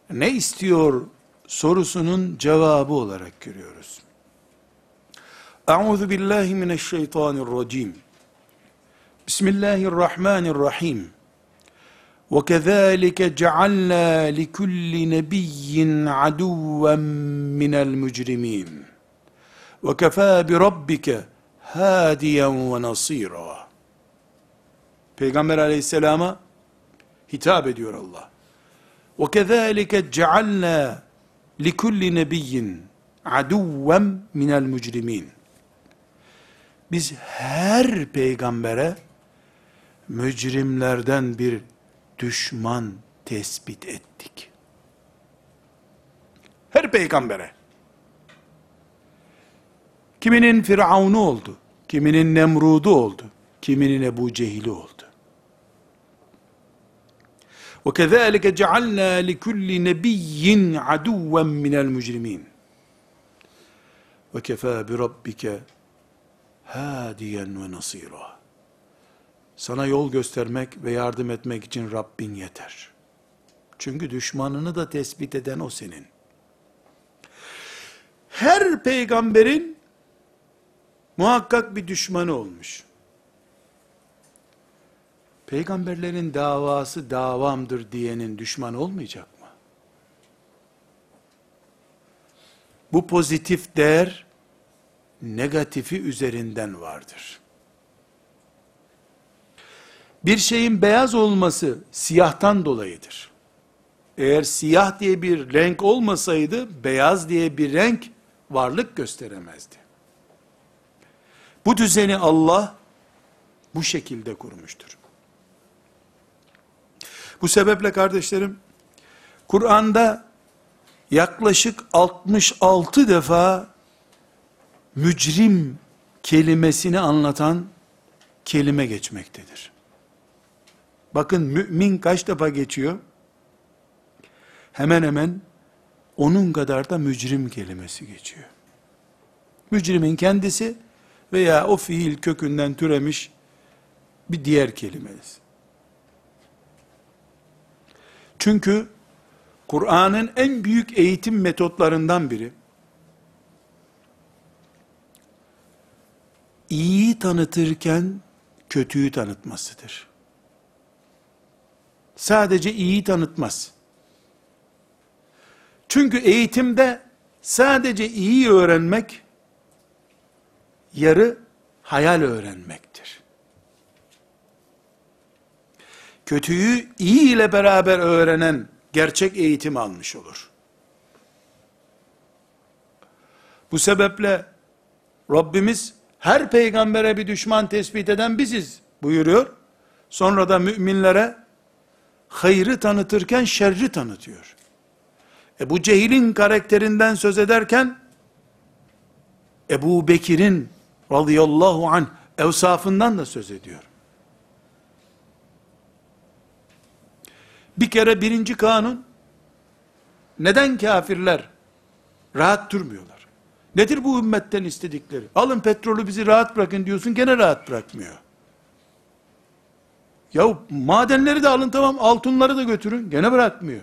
[SPEAKER 1] ne istiyor sorusunun cevabı olarak görüyoruz. Euzu billahi mineşşeytanirracim. Bismillahirrahmanirrahim. Ve kezalike cealna li kulli nebiyyin aduven minel mücrimin. Ve kefâ bi rabbike ve nasira. Peygamber aleyhisselama hitap ediyor Allah. Ve kezalike cealna li kulli nebiyyin aduven minel mücrimin. Biz her peygambere mücrimlerden bir düşman tespit ettik. Her peygambere. Kiminin Firavun'u oldu, kiminin Nemrud'u oldu, kiminin Ebu Cehil'i oldu. وَكَذَٰلِكَ جَعَلْنَا لِكُلِّ نَبِيٍّ عَدُوًّا مِنَ الْمُجْرِمِينَ وَكَفَى بِرَبِّكَ هَادِيًا وَنَصِيرًا sana yol göstermek ve yardım etmek için Rabbin yeter. Çünkü düşmanını da tespit eden o senin. Her peygamberin muhakkak bir düşmanı olmuş. Peygamberlerin davası davamdır diyenin düşman olmayacak mı? Bu pozitif değer negatifi üzerinden vardır. Bir şeyin beyaz olması siyahtan dolayıdır. Eğer siyah diye bir renk olmasaydı beyaz diye bir renk varlık gösteremezdi. Bu düzeni Allah bu şekilde kurmuştur. Bu sebeple kardeşlerim, Kur'an'da yaklaşık 66 defa mücrim kelimesini anlatan kelime geçmektedir. Bakın mümin kaç defa geçiyor? Hemen hemen onun kadar da mücrim kelimesi geçiyor. Mücrimin kendisi veya o fiil kökünden türemiş bir diğer kelimesi. Çünkü Kur'an'ın en büyük eğitim metotlarından biri, iyi tanıtırken kötüyü tanıtmasıdır. Sadece iyi tanıtmaz. Çünkü eğitimde sadece iyi öğrenmek yarı hayal öğrenmektir. Kötüyü iyi ile beraber öğrenen gerçek eğitim almış olur. Bu sebeple Rabbimiz her peygambere bir düşman tespit eden biziz buyuruyor. Sonra da müminlere hayrı tanıtırken şerri tanıtıyor. E bu cehilin karakterinden söz ederken Ebu Bekir'in radıyallahu anh evsafından da söz ediyor. Bir kere birinci kanun, neden kafirler rahat durmuyorlar? Nedir bu ümmetten istedikleri? Alın petrolü bizi rahat bırakın diyorsun, gene rahat bırakmıyor. Ya madenleri de alın tamam, altınları da götürün, gene bırakmıyor.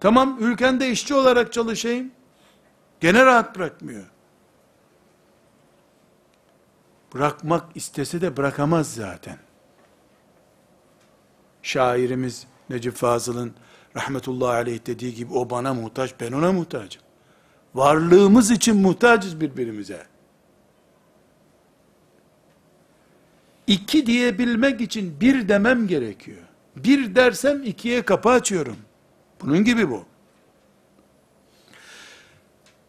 [SPEAKER 1] Tamam, ülkende işçi olarak çalışayım, gene rahat bırakmıyor. Bırakmak istese de bırakamaz zaten şairimiz Necip Fazıl'ın rahmetullahi aleyh dediği gibi o bana muhtaç, ben ona muhtacım. Varlığımız için muhtacız birbirimize. İki diyebilmek için bir demem gerekiyor. Bir dersem ikiye kapı açıyorum. Bunun gibi bu.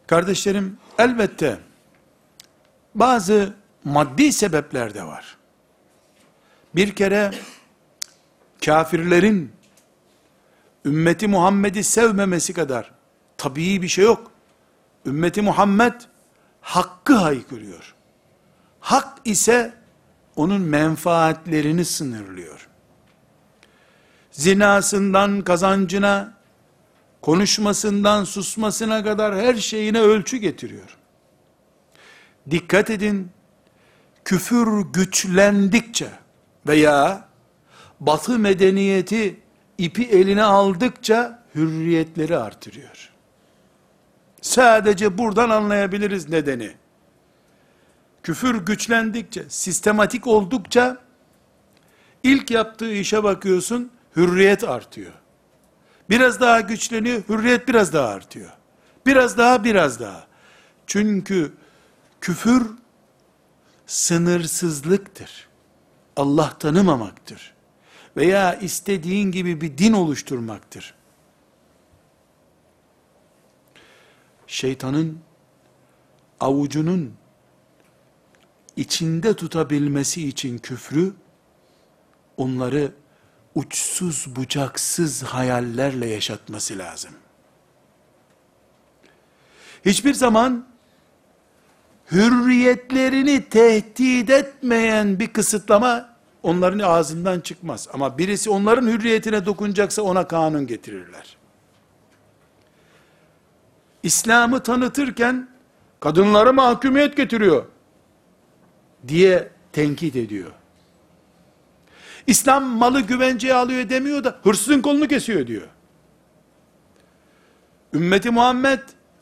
[SPEAKER 1] Kardeşlerim, elbette bazı maddi sebepler de var. Bir kere kafirlerin ümmeti Muhammed'i sevmemesi kadar tabii bir şey yok. Ümmeti Muhammed hakkı haykırıyor. Hak ise onun menfaatlerini sınırlıyor. Zinasından kazancına, konuşmasından susmasına kadar her şeyine ölçü getiriyor. Dikkat edin, küfür güçlendikçe veya batı medeniyeti ipi eline aldıkça hürriyetleri artırıyor. Sadece buradan anlayabiliriz nedeni. Küfür güçlendikçe, sistematik oldukça ilk yaptığı işe bakıyorsun, hürriyet artıyor. Biraz daha güçleniyor, hürriyet biraz daha artıyor. Biraz daha, biraz daha. Çünkü küfür sınırsızlıktır. Allah tanımamaktır veya istediğin gibi bir din oluşturmaktır. Şeytanın avucunun içinde tutabilmesi için küfrü onları uçsuz bucaksız hayallerle yaşatması lazım. Hiçbir zaman hürriyetlerini tehdit etmeyen bir kısıtlama onların ağzından çıkmaz. Ama birisi onların hürriyetine dokunacaksa ona kanun getirirler. İslam'ı tanıtırken kadınlara mahkumiyet getiriyor diye tenkit ediyor. İslam malı güvenceye alıyor demiyor da hırsızın kolunu kesiyor diyor. Ümmeti Muhammed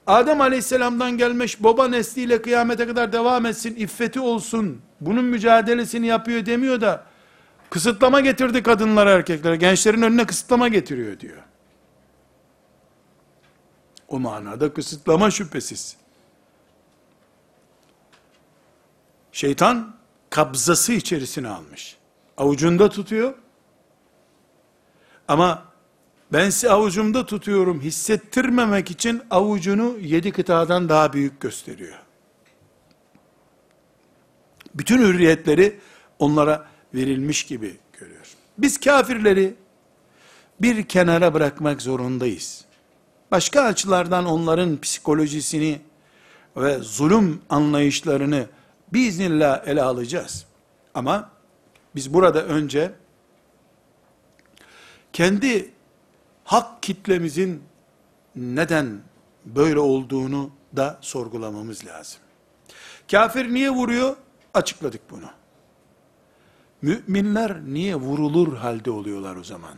[SPEAKER 1] Adem Aleyhisselam'dan gelmiş baba nesliyle kıyamete kadar devam etsin, iffeti olsun, bunun mücadelesini yapıyor demiyor da, kısıtlama getirdi kadınlara erkeklere, gençlerin önüne kısıtlama getiriyor diyor. O manada kısıtlama şüphesiz. Şeytan kabzası içerisine almış. Avucunda tutuyor. Ama ben sizi avucumda tutuyorum hissettirmemek için avucunu yedi kıtadan daha büyük gösteriyor. Bütün hürriyetleri onlara verilmiş gibi görüyor. Biz kafirleri bir kenara bırakmak zorundayız. Başka açılardan onların psikolojisini ve zulüm anlayışlarını biiznillah ele alacağız. Ama biz burada önce kendi hak kitlemizin neden böyle olduğunu da sorgulamamız lazım. Kafir niye vuruyor? Açıkladık bunu. Müminler niye vurulur halde oluyorlar o zaman?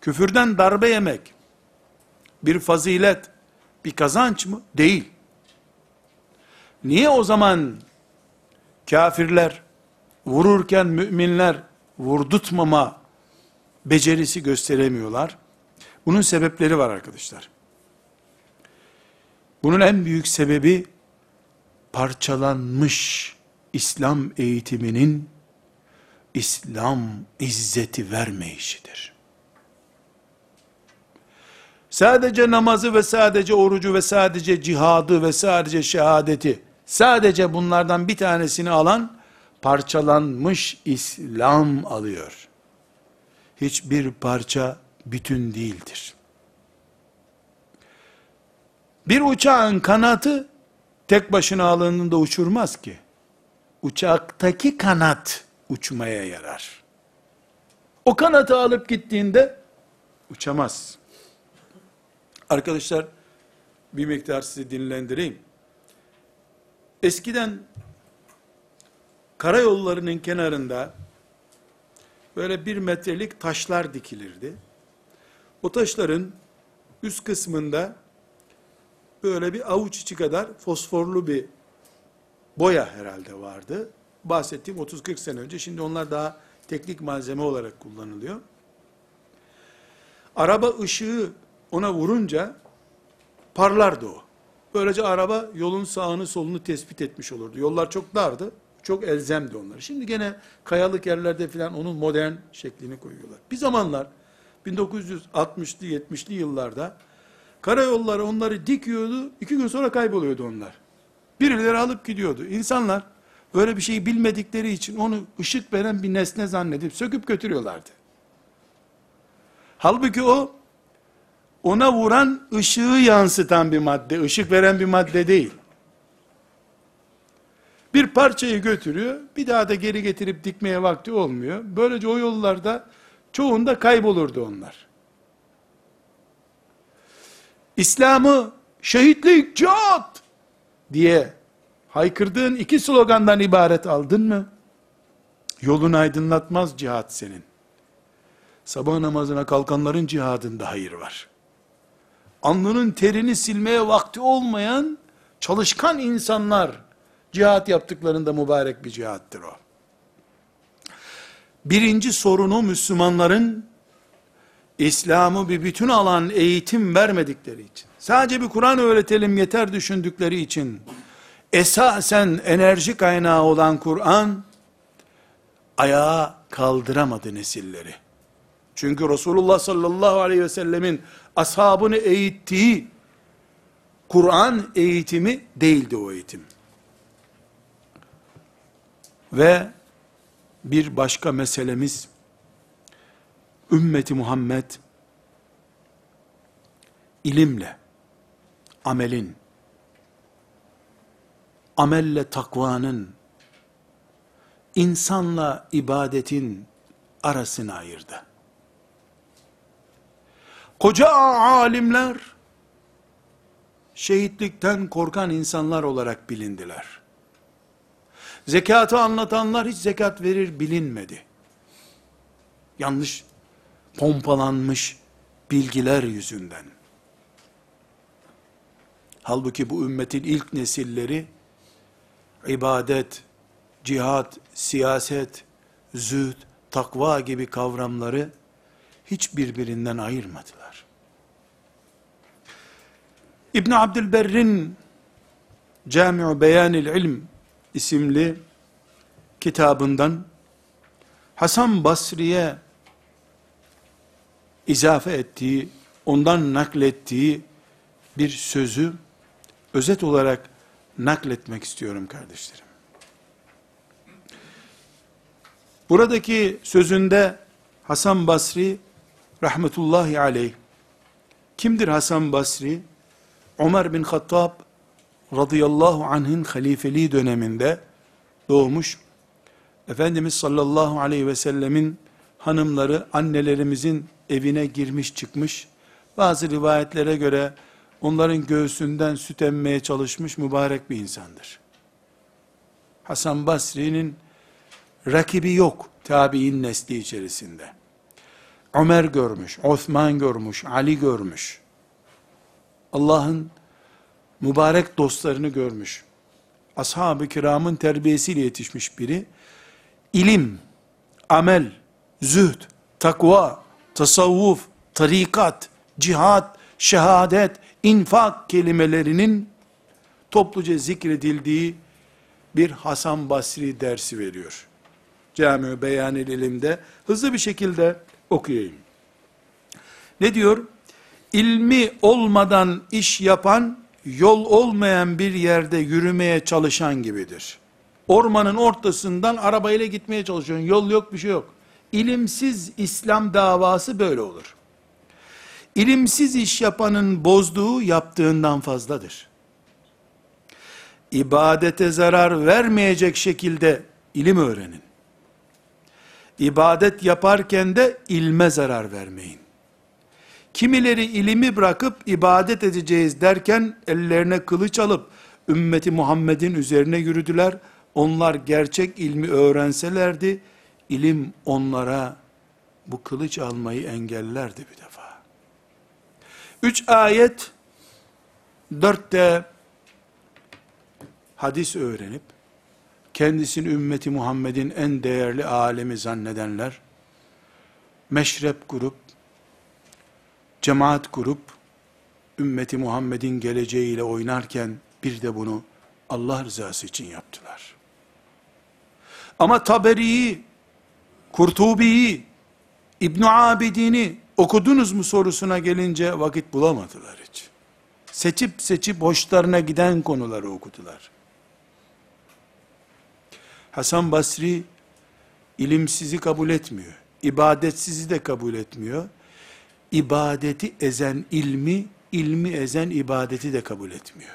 [SPEAKER 1] Küfürden darbe yemek bir fazilet, bir kazanç mı? Değil. Niye o zaman kafirler vururken müminler vurdutmama becerisi gösteremiyorlar? Bunun sebepleri var arkadaşlar. Bunun en büyük sebebi parçalanmış İslam eğitiminin İslam izzeti vermeyişidir. Sadece namazı ve sadece orucu ve sadece cihadı ve sadece şehadeti sadece bunlardan bir tanesini alan parçalanmış İslam alıyor. Hiçbir parça bütün değildir. Bir uçağın kanatı tek başına alındığında uçurmaz ki. Uçaktaki kanat uçmaya yarar. O kanatı alıp gittiğinde uçamaz. Arkadaşlar bir miktar sizi dinlendireyim. Eskiden karayollarının kenarında böyle bir metrelik taşlar dikilirdi. O taşların üst kısmında böyle bir avuç içi kadar fosforlu bir boya herhalde vardı. Bahsettiğim 30-40 sene önce. Şimdi onlar daha teknik malzeme olarak kullanılıyor. Araba ışığı ona vurunca parlardı o. Böylece araba yolun sağını solunu tespit etmiş olurdu. Yollar çok dardı. Çok elzemdi onlar. Şimdi gene kayalık yerlerde filan onun modern şeklini koyuyorlar. Bir zamanlar 1960'lı 70'li yıllarda karayolları onları dikiyordu. iki gün sonra kayboluyordu onlar. Birileri alıp gidiyordu. İnsanlar böyle bir şeyi bilmedikleri için onu ışık veren bir nesne zannedip söküp götürüyorlardı. Halbuki o ona vuran ışığı yansıtan bir madde, ışık veren bir madde değil. Bir parçayı götürüyor, bir daha da geri getirip dikmeye vakti olmuyor. Böylece o yollarda çoğunda kaybolurdu onlar. İslam'ı şehitlik, cihat diye haykırdığın iki slogandan ibaret aldın mı? Yolunu aydınlatmaz cihat senin. Sabah namazına kalkanların cihadında hayır var. Alnının terini silmeye vakti olmayan çalışkan insanlar cihat yaptıklarında mübarek bir cihattır o. Birinci sorunu Müslümanların İslam'ı bir bütün alan eğitim vermedikleri için, sadece bir Kur'an öğretelim yeter düşündükleri için, esasen enerji kaynağı olan Kur'an, ayağa kaldıramadı nesilleri. Çünkü Resulullah sallallahu aleyhi ve sellemin ashabını eğittiği Kur'an eğitimi değildi o eğitim. Ve bir başka meselemiz ümmeti Muhammed ilimle, amelin, amelle takvanın, insanla ibadetin arasını ayırdı. Koca alimler, şehitlikten korkan insanlar olarak bilindiler. Zekatı anlatanlar hiç zekat verir bilinmedi. Yanlış pompalanmış bilgiler yüzünden. Halbuki bu ümmetin ilk nesilleri ibadet, cihat, siyaset, zühd, takva gibi kavramları hiç birbirinden ayırmadılar. İbn Abdülberr'in Camiu Beyanil İlm isimli kitabından Hasan Basri'ye izafe ettiği, ondan naklettiği bir sözü özet olarak nakletmek istiyorum kardeşlerim. Buradaki sözünde Hasan Basri rahmetullahi aleyh kimdir Hasan Basri? Ömer bin Hattab radıyallahu anh'ın halifeliği döneminde doğmuş. Efendimiz sallallahu aleyhi ve sellemin hanımları annelerimizin evine girmiş çıkmış, Bazı rivayetlere göre onların göğsünden süt emmeye çalışmış mübarek bir insandır. Hasan Basri'nin rakibi yok tabi'in nesli içerisinde. Ömer görmüş, Osman görmüş, Ali görmüş. Allah'ın mübarek dostlarını görmüş. Ashab-ı kiramın terbiyesiyle yetişmiş biri. İlim, amel, zühd, takva, tasavvuf, tarikat, cihat, şehadet, infak kelimelerinin topluca zikredildiği bir Hasan Basri dersi veriyor. Cami-i Beyanil İlim'de hızlı bir şekilde okuyayım. Ne diyor? İlmi olmadan iş yapan, yol olmayan bir yerde yürümeye çalışan gibidir. Ormanın ortasından arabayla gitmeye çalışıyorsun. Yol yok, bir şey yok. İlimsiz İslam davası böyle olur. İlimsiz iş yapanın bozduğu yaptığından fazladır. İbadete zarar vermeyecek şekilde ilim öğrenin. İbadet yaparken de ilme zarar vermeyin. Kimileri ilimi bırakıp ibadet edeceğiz derken ellerine kılıç alıp ümmeti Muhammed'in üzerine yürüdüler. Onlar gerçek ilmi öğrenselerdi, ilim onlara bu kılıç almayı engellerdi bir defa. Üç ayet, dörtte hadis öğrenip, kendisini ümmeti Muhammed'in en değerli alemi zannedenler, meşrep kurup, cemaat kurup, ümmeti Muhammed'in geleceğiyle oynarken, bir de bunu Allah rızası için yaptılar. Ama Taberi'yi, Kurtubi'yi, İbn Abidin'i okudunuz mu sorusuna gelince vakit bulamadılar hiç. Seçip seçip hoşlarına giden konuları okudular. Hasan Basri ilimsizi kabul etmiyor. İbadetsizi de kabul etmiyor. İbadeti ezen ilmi, ilmi ezen ibadeti de kabul etmiyor.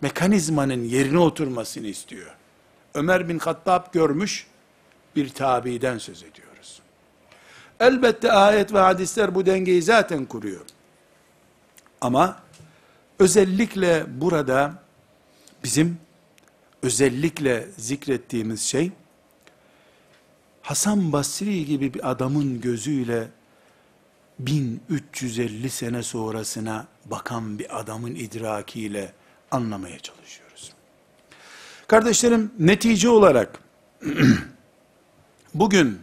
[SPEAKER 1] Mekanizmanın yerine oturmasını istiyor. Ömer bin Hattab görmüş bir tabiden söz ediyoruz. Elbette ayet ve hadisler bu dengeyi zaten kuruyor. Ama özellikle burada bizim özellikle zikrettiğimiz şey, Hasan Basri gibi bir adamın gözüyle 1350 sene sonrasına bakan bir adamın idrakiyle anlamaya çalışıyoruz. Kardeşlerim netice olarak bugün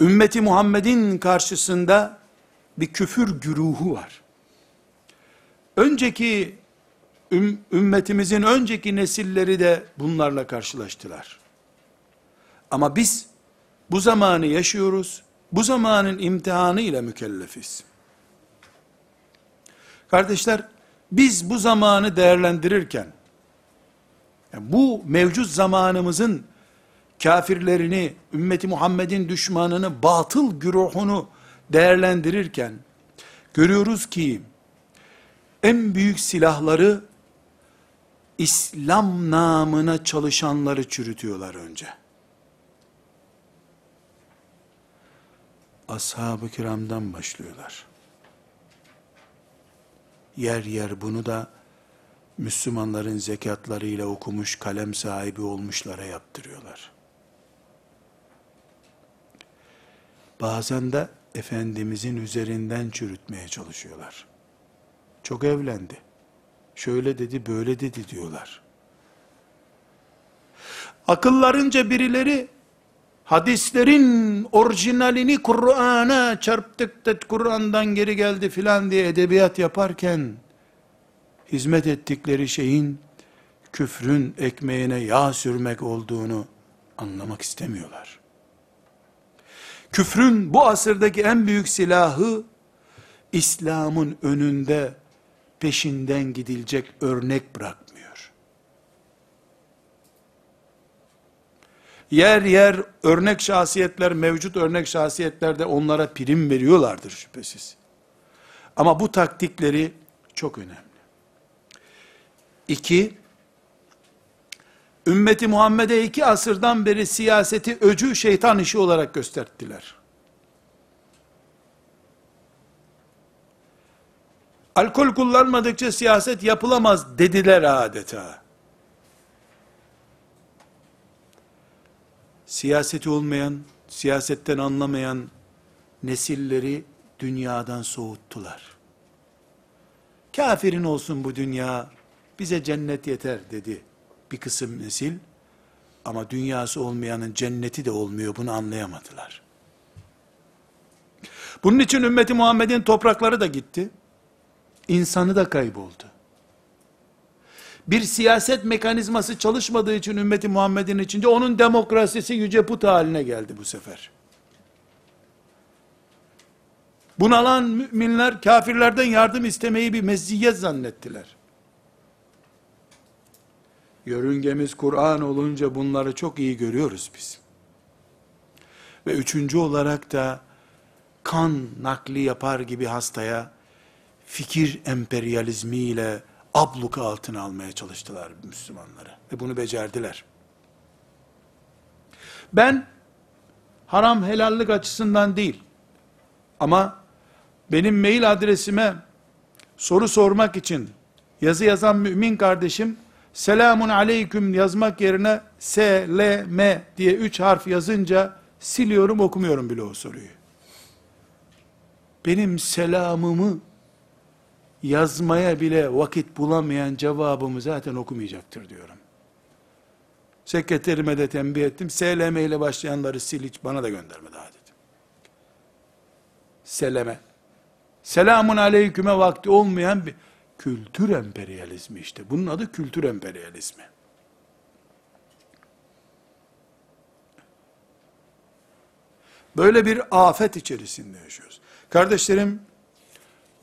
[SPEAKER 1] ümmeti Muhammed'in karşısında bir küfür güruhu var. Önceki üm, ümmetimizin önceki nesilleri de bunlarla karşılaştılar. Ama biz bu zamanı yaşıyoruz. Bu zamanın imtihanı ile mükellefiz. Kardeşler, biz bu zamanı değerlendirirken, yani bu mevcut zamanımızın kafirlerini, ümmeti Muhammed'in düşmanını, batıl güruhunu değerlendirirken, görüyoruz ki, en büyük silahları İslam namına çalışanları çürütüyorlar önce. Ashab-ı kiramdan başlıyorlar. Yer yer bunu da Müslümanların zekatlarıyla okumuş, kalem sahibi olmuşlara yaptırıyorlar. Bazen de Efendimizin üzerinden çürütmeye çalışıyorlar. Çok evlendi şöyle dedi, böyle dedi diyorlar. Akıllarınca birileri hadislerin orijinalini Kur'an'a çarptık da Kur'an'dan geri geldi filan diye edebiyat yaparken hizmet ettikleri şeyin küfrün ekmeğine yağ sürmek olduğunu anlamak istemiyorlar. Küfrün bu asırdaki en büyük silahı İslam'ın önünde peşinden gidilecek örnek bırakmıyor. Yer yer örnek şahsiyetler, mevcut örnek şahsiyetlerde onlara prim veriyorlardır şüphesiz. Ama bu taktikleri çok önemli. İki, ümmeti Muhammed'e iki asırdan beri siyaseti öcü şeytan işi olarak gösterdiler. Alkol kullanmadıkça siyaset yapılamaz dediler adeta. Siyaseti olmayan, siyasetten anlamayan nesilleri dünyadan soğuttular. Kafirin olsun bu dünya, bize cennet yeter dedi bir kısım nesil. Ama dünyası olmayanın cenneti de olmuyor bunu anlayamadılar. Bunun için ümmeti Muhammed'in toprakları da gitti. İnsanı da kayboldu. Bir siyaset mekanizması çalışmadığı için ümmeti Muhammed'in içinde onun demokrasisi yüce put haline geldi bu sefer. Bunalan müminler kafirlerden yardım istemeyi bir meziyet zannettiler. Yörüngemiz Kur'an olunca bunları çok iyi görüyoruz biz. Ve üçüncü olarak da kan nakli yapar gibi hastaya fikir emperyalizmiyle abluka altına almaya çalıştılar Müslümanları. Ve bunu becerdiler. Ben haram helallik açısından değil ama benim mail adresime soru sormak için yazı yazan mümin kardeşim selamun aleyküm yazmak yerine S, L, M diye üç harf yazınca siliyorum okumuyorum bile o soruyu. Benim selamımı yazmaya bile vakit bulamayan cevabımı zaten okumayacaktır diyorum. Sekreterime de tembih ettim. SLM ile başlayanları sil hiç bana da gönderme daha dedim. Seleme. Selamun aleyküme vakti olmayan bir kültür emperyalizmi işte. Bunun adı kültür emperyalizmi. Böyle bir afet içerisinde yaşıyoruz. Kardeşlerim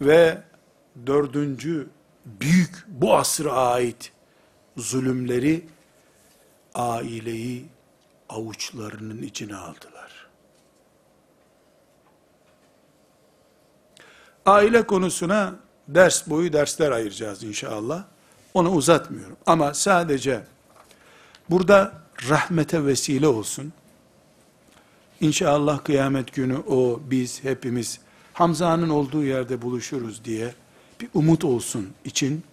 [SPEAKER 1] ve dördüncü büyük bu asra ait zulümleri aileyi avuçlarının içine aldılar. Aile konusuna ders boyu dersler ayıracağız inşallah. Onu uzatmıyorum. Ama sadece burada rahmete vesile olsun. İnşallah kıyamet günü o, biz, hepimiz Hamza'nın olduğu yerde buluşuruz diye bir umut olsun için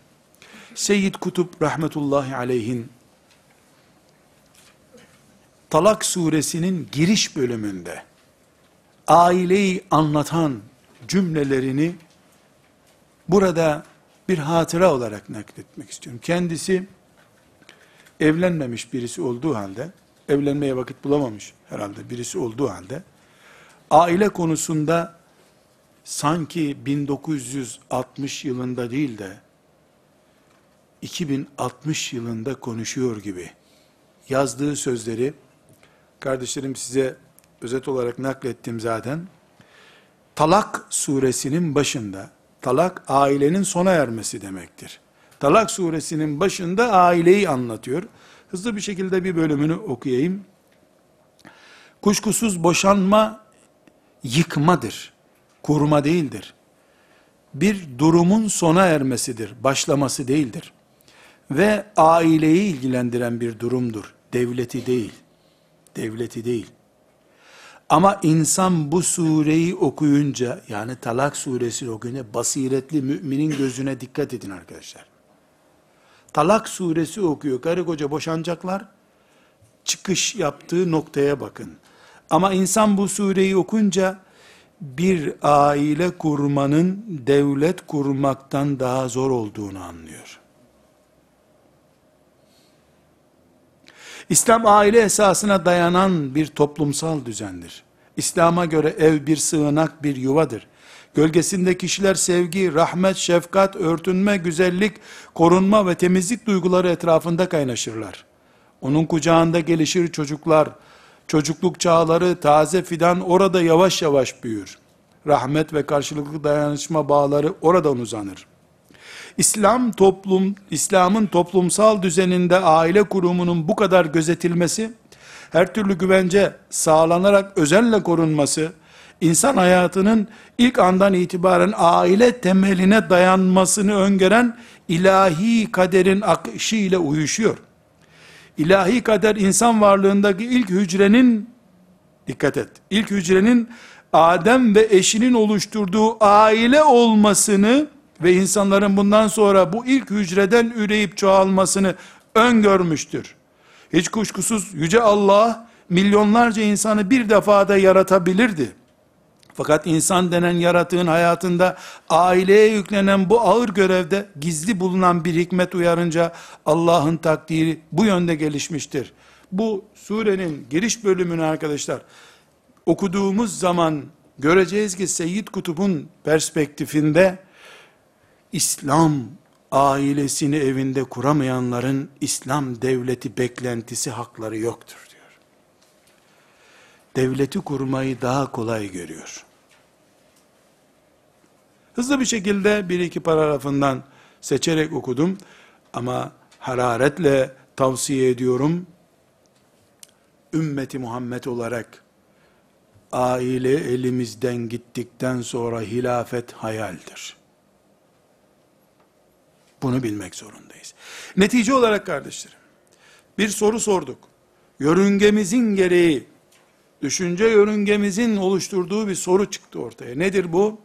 [SPEAKER 1] Seyyid Kutup rahmetullahi aleyhin Talak suresinin giriş bölümünde aileyi anlatan cümlelerini burada bir hatıra olarak nakletmek istiyorum. Kendisi evlenmemiş birisi olduğu halde, evlenmeye vakit bulamamış herhalde birisi olduğu halde, aile konusunda sanki 1960 yılında değil de 2060 yılında konuşuyor gibi yazdığı sözleri kardeşlerim size özet olarak naklettim zaten. Talak suresinin başında talak ailenin sona ermesi demektir. Talak suresinin başında aileyi anlatıyor. Hızlı bir şekilde bir bölümünü okuyayım. Kuşkusuz boşanma yıkmadır kurma değildir. Bir durumun sona ermesidir, başlaması değildir. Ve aileyi ilgilendiren bir durumdur, devleti değil. Devleti değil. Ama insan bu sureyi okuyunca, yani Talak suresini okuyunca, basiretli müminin gözüne dikkat edin arkadaşlar. Talak suresi okuyor, karı koca boşanacaklar, çıkış yaptığı noktaya bakın. Ama insan bu sureyi okunca, bir aile kurmanın devlet kurmaktan daha zor olduğunu anlıyor. İslam aile esasına dayanan bir toplumsal düzendir. İslam'a göre ev bir sığınak, bir yuvadır. Gölgesinde kişiler sevgi, rahmet, şefkat, örtünme, güzellik, korunma ve temizlik duyguları etrafında kaynaşırlar. Onun kucağında gelişir çocuklar, çocukluk çağları taze fidan orada yavaş yavaş büyür. Rahmet ve karşılıklı dayanışma bağları oradan uzanır. İslam toplum İslam'ın toplumsal düzeninde aile kurumunun bu kadar gözetilmesi, her türlü güvence sağlanarak özenle korunması, insan hayatının ilk andan itibaren aile temeline dayanmasını öngören ilahi kaderin akışı ile uyuşuyor. İlahi kader insan varlığındaki ilk hücrenin, dikkat et, ilk hücrenin Adem ve eşinin oluşturduğu aile olmasını ve insanların bundan sonra bu ilk hücreden üreyip çoğalmasını öngörmüştür. Hiç kuşkusuz Yüce Allah milyonlarca insanı bir defada yaratabilirdi. Fakat insan denen yaratığın hayatında aileye yüklenen bu ağır görevde gizli bulunan bir hikmet uyarınca Allah'ın takdiri bu yönde gelişmiştir. Bu surenin giriş bölümünü arkadaşlar okuduğumuz zaman göreceğiz ki Seyyid Kutub'un perspektifinde İslam ailesini evinde kuramayanların İslam devleti beklentisi hakları yoktur diyor. Devleti kurmayı daha kolay görüyor. Hızlı bir şekilde bir iki paragrafından seçerek okudum ama hararetle tavsiye ediyorum. Ümmeti Muhammed olarak aile elimizden gittikten sonra hilafet hayaldir. Bunu bilmek zorundayız. Netice olarak kardeşlerim, bir soru sorduk. Yörüngemizin gereği, düşünce yörüngemizin oluşturduğu bir soru çıktı ortaya. Nedir bu?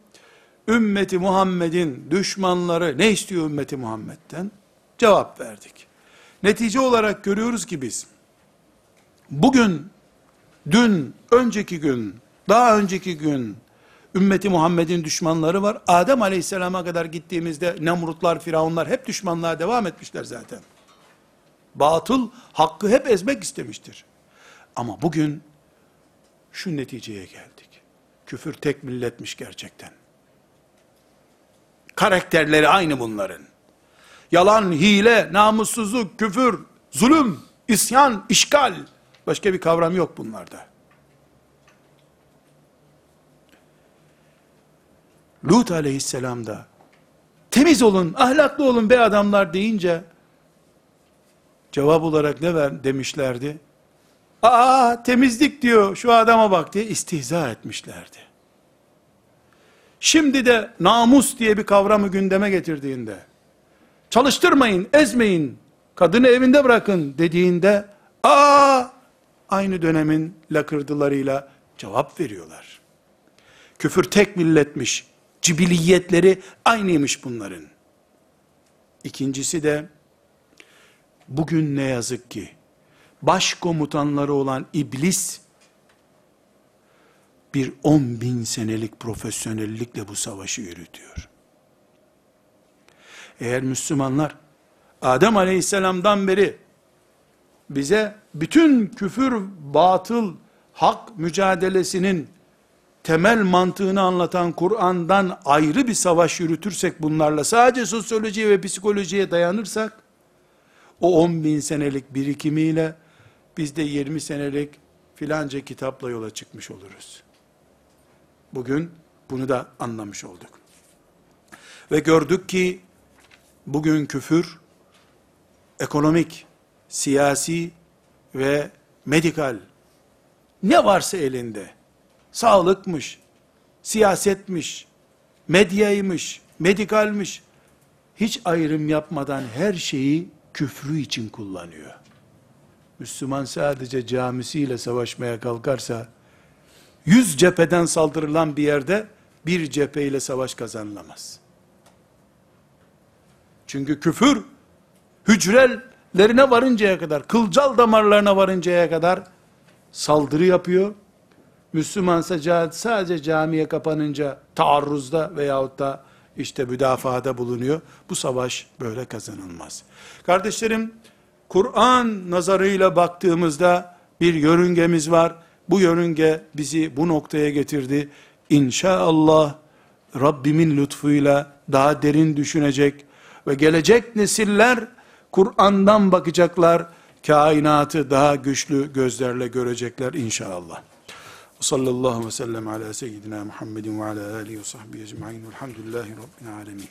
[SPEAKER 1] Ümmeti Muhammed'in düşmanları ne istiyor ümmeti Muhammed'den? Cevap verdik. Netice olarak görüyoruz ki biz, bugün, dün, önceki gün, daha önceki gün, ümmeti Muhammed'in düşmanları var. Adem aleyhisselama kadar gittiğimizde Nemrutlar, Firavunlar hep düşmanlığa devam etmişler zaten. Batıl, hakkı hep ezmek istemiştir. Ama bugün şu neticeye geldik. Küfür tek milletmiş gerçekten. Karakterleri aynı bunların. Yalan, hile, namussuzluk, küfür, zulüm, isyan, işgal. Başka bir kavram yok bunlarda. Lut aleyhisselam da temiz olun, ahlaklı olun be adamlar deyince cevap olarak ne ver demişlerdi? Aa temizlik diyor şu adama bak diye istihza etmişlerdi. Şimdi de namus diye bir kavramı gündeme getirdiğinde çalıştırmayın, ezmeyin, kadını evinde bırakın dediğinde aa aynı dönemin lakırdılarıyla cevap veriyorlar. Küfür tek milletmiş, cibiliyetleri aynıymış bunların. İkincisi de, bugün ne yazık ki, başkomutanları olan iblis, bir on bin senelik profesyonellikle bu savaşı yürütüyor. Eğer Müslümanlar, Adem aleyhisselamdan beri, bize bütün küfür, batıl, hak mücadelesinin temel mantığını anlatan Kur'an'dan ayrı bir savaş yürütürsek bunlarla, sadece sosyolojiye ve psikolojiye dayanırsak, o 10 bin senelik birikimiyle, biz de 20 senelik filanca kitapla yola çıkmış oluruz. Bugün bunu da anlamış olduk. Ve gördük ki, bugün küfür, ekonomik, siyasi ve medikal, ne varsa elinde, sağlıkmış, siyasetmiş, medyaymış, medikalmiş, hiç ayrım yapmadan her şeyi küfrü için kullanıyor. Müslüman sadece camisiyle savaşmaya kalkarsa, yüz cepheden saldırılan bir yerde, bir cepheyle savaş kazanılamaz. Çünkü küfür, hücrelerine varıncaya kadar, kılcal damarlarına varıncaya kadar saldırı yapıyor, Müslümansa sadece camiye kapanınca taarruzda veyahut da işte müdafaada bulunuyor. Bu savaş böyle kazanılmaz. Kardeşlerim, Kur'an nazarıyla baktığımızda bir yörüngemiz var. Bu yörünge bizi bu noktaya getirdi. İnşallah Rabbimin lütfuyla daha derin düşünecek ve gelecek nesiller Kur'an'dan bakacaklar. Kainatı daha güçlü gözlerle görecekler inşallah. Sallallahu aleyhi ve sellem ala seyyidina Muhammedin ve ala alihi ve sahbihi ecma'in. Elhamdülillahi Rabbil alemin.